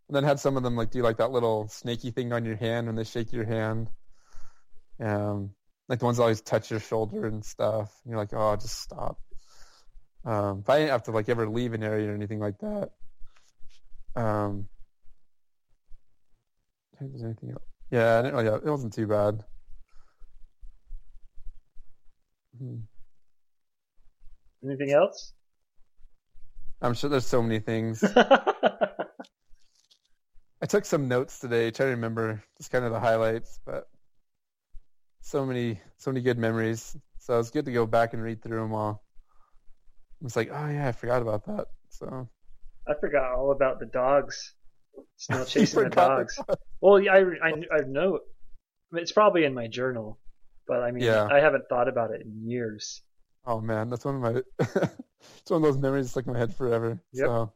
and then had some of them like do like that little snaky thing on your hand when they shake your hand. Um, like the ones that always touch your shoulder and stuff. And you're like, oh, just stop. Um, but I didn't have to like ever leave an area or anything like that. Um, there's anything else. Yeah, I didn't really, it wasn't too bad. Hmm. Anything else? I'm sure there's so many things. I took some notes today, trying to remember just kind of the highlights, but so many, so many good memories. So it's good to go back and read through them all. It's like, oh yeah, I forgot about that. So I forgot all about the dogs. Still chasing the dogs. Well, yeah, I, I, I know. It's probably in my journal, but I mean, Yeah. I haven't thought about it in years. Oh man, that's one of my it's one of those memories that stuck in my head forever. Yep. So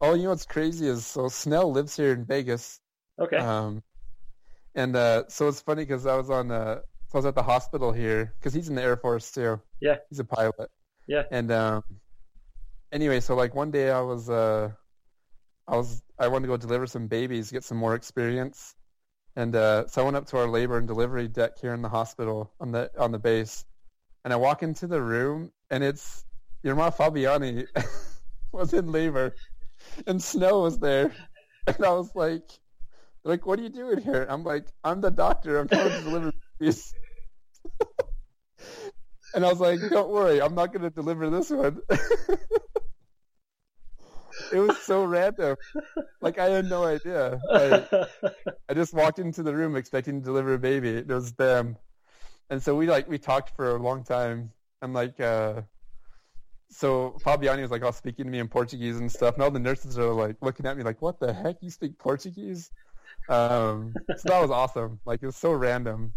oh you know what's crazy is so Snell lives here in Vegas. Okay. Um and uh so it's funny because I was on uh so I was at the hospital here because he's in the Air Force too. Yeah. He's a pilot. Yeah. And um anyway, so like one day I was uh I was I wanted to go deliver some babies, get some more experience. And uh so I went up to our labor and delivery deck here in the hospital on the on the base. And I walk into the room and it's Irmã Fabiani was in labor and Snow was there. And I was like like, what are you doing here? I'm like, I'm the doctor. I'm trying to deliver babies. and I was like, don't worry, I'm not going to deliver this one. it was so random. Like, I had no idea. I, I just walked into the room expecting to deliver a baby. It was them. And so we like we talked for a long time. And like uh so Fabiani was like all speaking to me in Portuguese and stuff, and all the nurses are like looking at me like, "What the heck? You speak Portuguese?" Um, so that was awesome. Like it was so random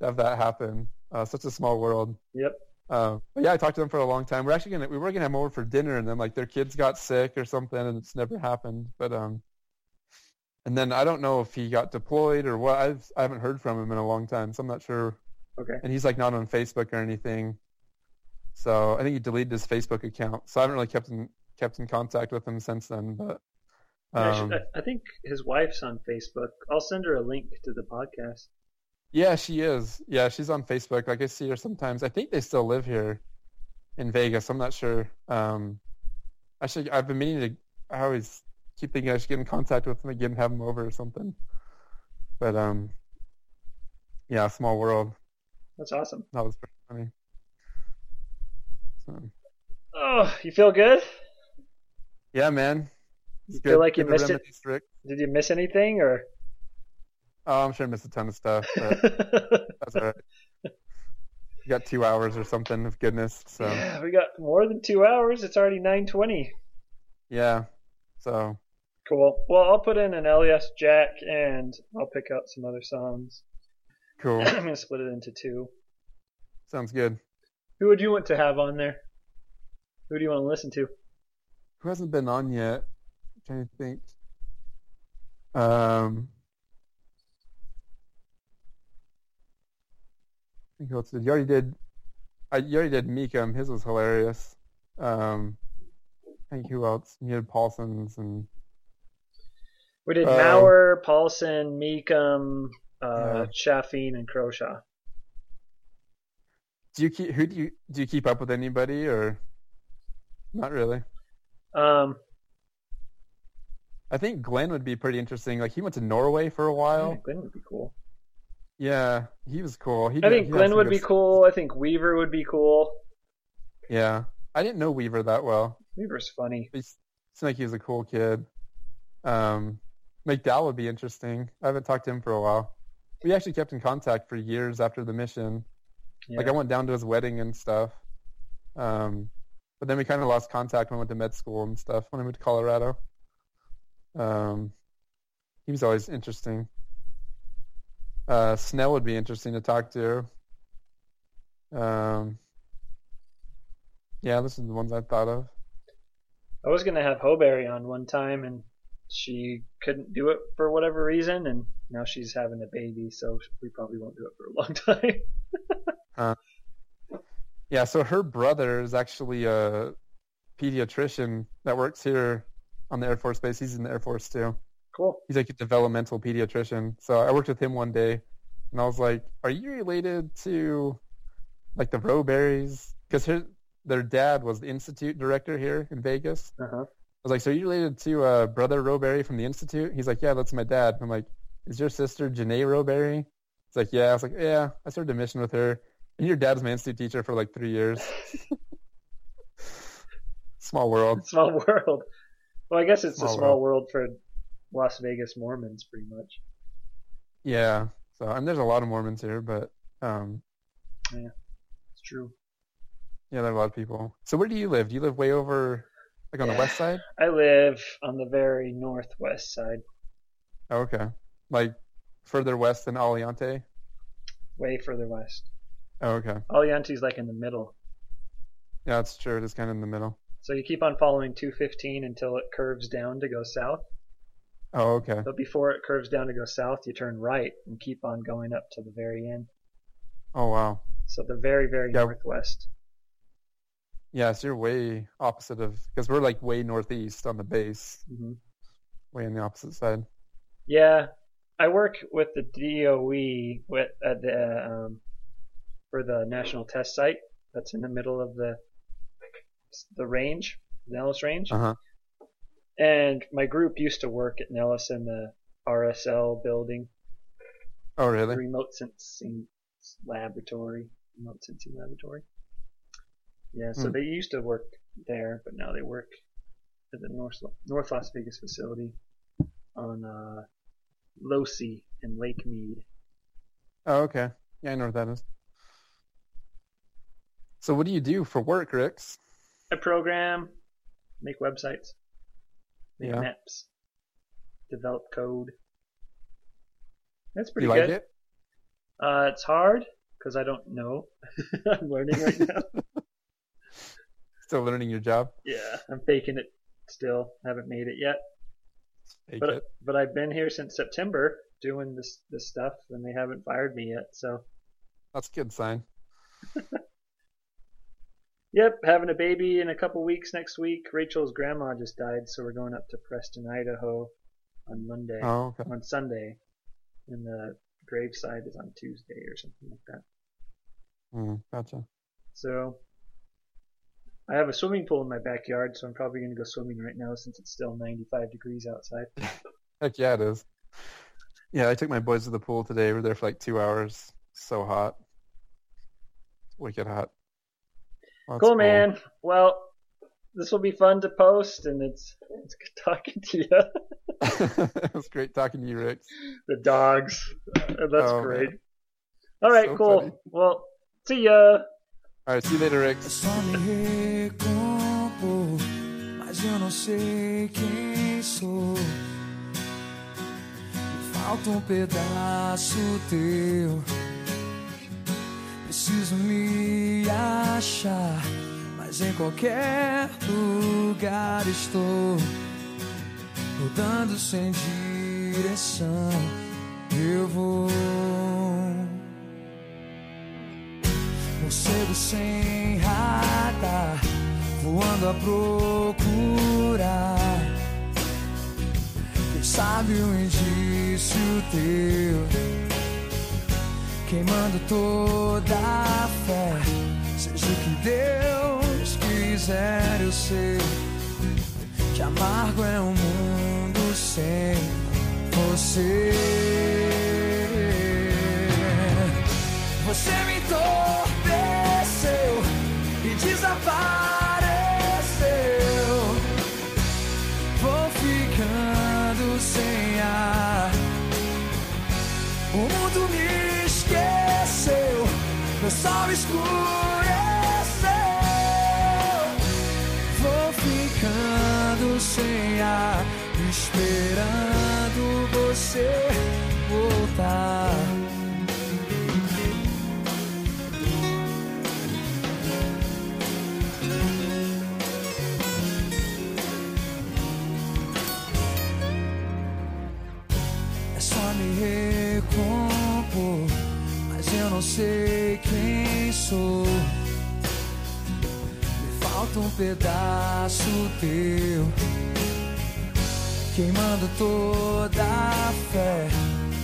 to have that happen. Uh, such a small world. yep. Uh, but yeah, I talked to them for a long time. We're actually gonna we were gonna have them over for dinner, and then like their kids got sick or something, and it's never happened. But um, and then I don't know if he got deployed or what. I've I haven't heard from him in a long time, so I'm not sure. Okay. And he's like not on Facebook or anything. So I think he deleted his Facebook account. So I haven't really kept in kept in contact with him since then. But I, um, should, I, I think his wife's on Facebook. I'll send her a link to the podcast. Yeah, she is. Yeah, she's on Facebook. Like I see her sometimes. I think they still live here in Vegas. I'm not sure. Um, actually, I've been meaning to. I always keep thinking I should get in contact with them again, and have them over or something. But um, yeah, small world. That's awesome. That was pretty funny. So, Oh, you feel good? yeah, man. It's You good. feel like you missed it? Did you miss anything or? Oh, I'm sure I missed a ton of stuff, but that's all right. You got two hours or something of goodness. So yeah, we got more than two hours. It's already nine twenty. yeah. So Cool. Well, I'll put in an LS Jack and I'll pick out some other songs. Cool. I'm gonna split it into two. Sounds good. Who would you want to have on there? Who do you want to listen to? Who hasn't been on yet? I'm trying to think. Um, I think who else did you already did? I you already did Meekum. His was hilarious. Um, I think who else? You had Paulson's and We did Uh, Maurer, Paulson, Meekum, uh, Yeah. Chaffeen, and Croshaw. do you keep who do you do you keep up with anybody or not really? Um, I think Glenn would be pretty interesting. Like he went to Norway for a while. Glenn would be cool. Yeah, he was cool. He I think Glenn would be stuff. cool. I think Weaver would be cool. Yeah, I didn't know Weaver that well. Weaver's funny. He seemed like he was a cool kid. Um, McDowell would be interesting. I haven't talked to him for a while. We actually kept in contact for years after the mission. Yeah. Like I went down to his wedding and stuff. Um, but then we kind of lost contact when I went to med school and stuff. When I moved to Colorado, um, he was always interesting. Uh, Snell would be interesting to talk to. Um, yeah, this is the ones I thought of. I was gonna have Hoberry on one time, and she couldn't do it for whatever reason, and now she's having a baby, so we probably won't do it for a long time. Yeah, so her brother is actually a pediatrician that works here on the Air Force Base. He's in the Air Force too. cool. He's like a developmental pediatrician. So I worked with him one day, and I was like, "Are you related to like the Rowberries?" Because their dad was the institute director here in Vegas. Uh huh. I was like, "So are you related to uh, brother Rowberry from the institute?" He's like, "Yeah, that's my dad." I'm like, "Is your sister Janae Rowberry?" It's like, "Yeah." I was like, "Yeah, I started a mission with her." And your dad was my institute teacher for like three years. Small world. Small world. Well, I guess it's Small a small world for Las Vegas Mormons, pretty much. Yeah. So I mean, there's a lot of Mormons here, but um, yeah, It's true. yeah, there are a lot of people. So where do you live? Do you live way over, like on the west side? I live on the very northwest side, Oh, okay. Like further west than Aliante? way further west. Oh, okay. Aliante's like in the middle. Yeah, that's true. It is kind of in the middle. So you keep on following 215 until it curves down to go south. Oh, okay. But before it curves down to go south, you turn right and keep on going up to the very end. Oh, wow. So the very, very Yeah. northwest. Yeah, so you're way opposite of, because we're like way northeast on the base, hmm way on the opposite side. Yeah, I work with the DOE with at the um, for the national test site that's in the middle of the the range, the Nellis Range. Uh huh. And my group used to work at Nellis in the RSL building, Oh, really? remote sensing laboratory, remote sensing laboratory. Yeah, so Hmm. they used to work there, but now they work at the North North Las Vegas facility on uh, Losee and Lake Mead. Oh, okay. Yeah, I know what that is. So what do you do for work, Rix? I program, make websites, make Yeah. maps, develop code. That's pretty you like good. it? Uh, it's hard because I don't know. I'm learning right now. Still learning your job? yeah, I'm faking it still. Haven't made it yet. But but I've been here since September doing this this stuff, and they haven't fired me yet. So That's a good sign. yep, having a baby in a couple weeks next week. Rachel's grandma just died, so we're going up to Preston, Idaho, on Monday. Oh, okay. On Sunday, and the graveside is on Tuesday or something like that. Mm, gotcha. So I have a swimming pool in my backyard, so I'm probably going to go swimming right now since it's still 95 degrees outside. Heck yeah, it is. Yeah, I took my boys to the pool today. We were there for like two hours. So hot. Wicked hot. Well, that's cool, man. Well, this will be fun to post, and it's it's good talking to you. it was great talking to you, Rick. the dogs, that's Oh, great. man. All right, So cool. funny. Well, see ya. All right, see you later, Rick. Eu só me recompor, mas eu não sei quem sou. Me falta um pedaço teu. Preciso me achar, mas em qualquer lugar estou. Rodando sem direção, eu vou. Morcego sem radar, voando a procurar. Quem sabe um indício teu, queimando toda a fé. Seja o que Deus quiser, eu sei que amargo é um mundo sem você. Você me e apareceu Vou ficando sem ar. O mundo me esqueceu. Meu sol escureceu. Vou ficando sem ar. Esperando você voltar. Sei quem sou. Me falta um pedaço teu, queimando toda a fé.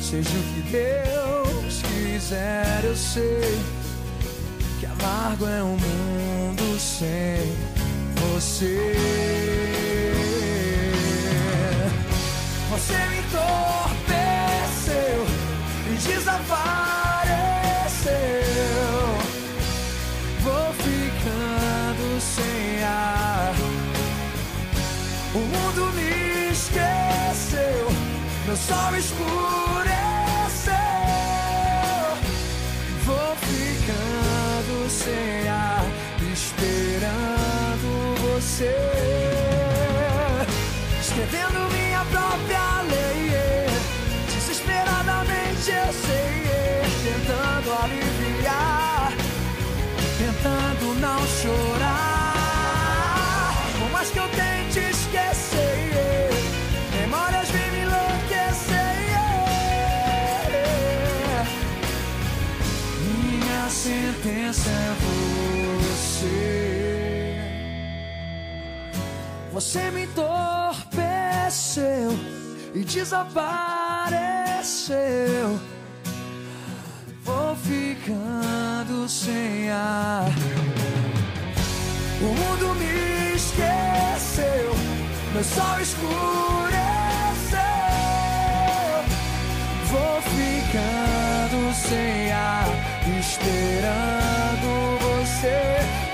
Seja o que Deus quiser, eu sei que amargo é um mundo sem você. Você me entorpeceu e desapareceu. O mundo me esqueceu, meu sol escureceu. Vou ficando sem ar, esperando você. Escrevendo minha sentença é você. Você me entorpeceu e desapareceu. Vou ficando sem ar. O mundo me esqueceu, meu sol escureceu. Vou ficando sem ar, esperando você.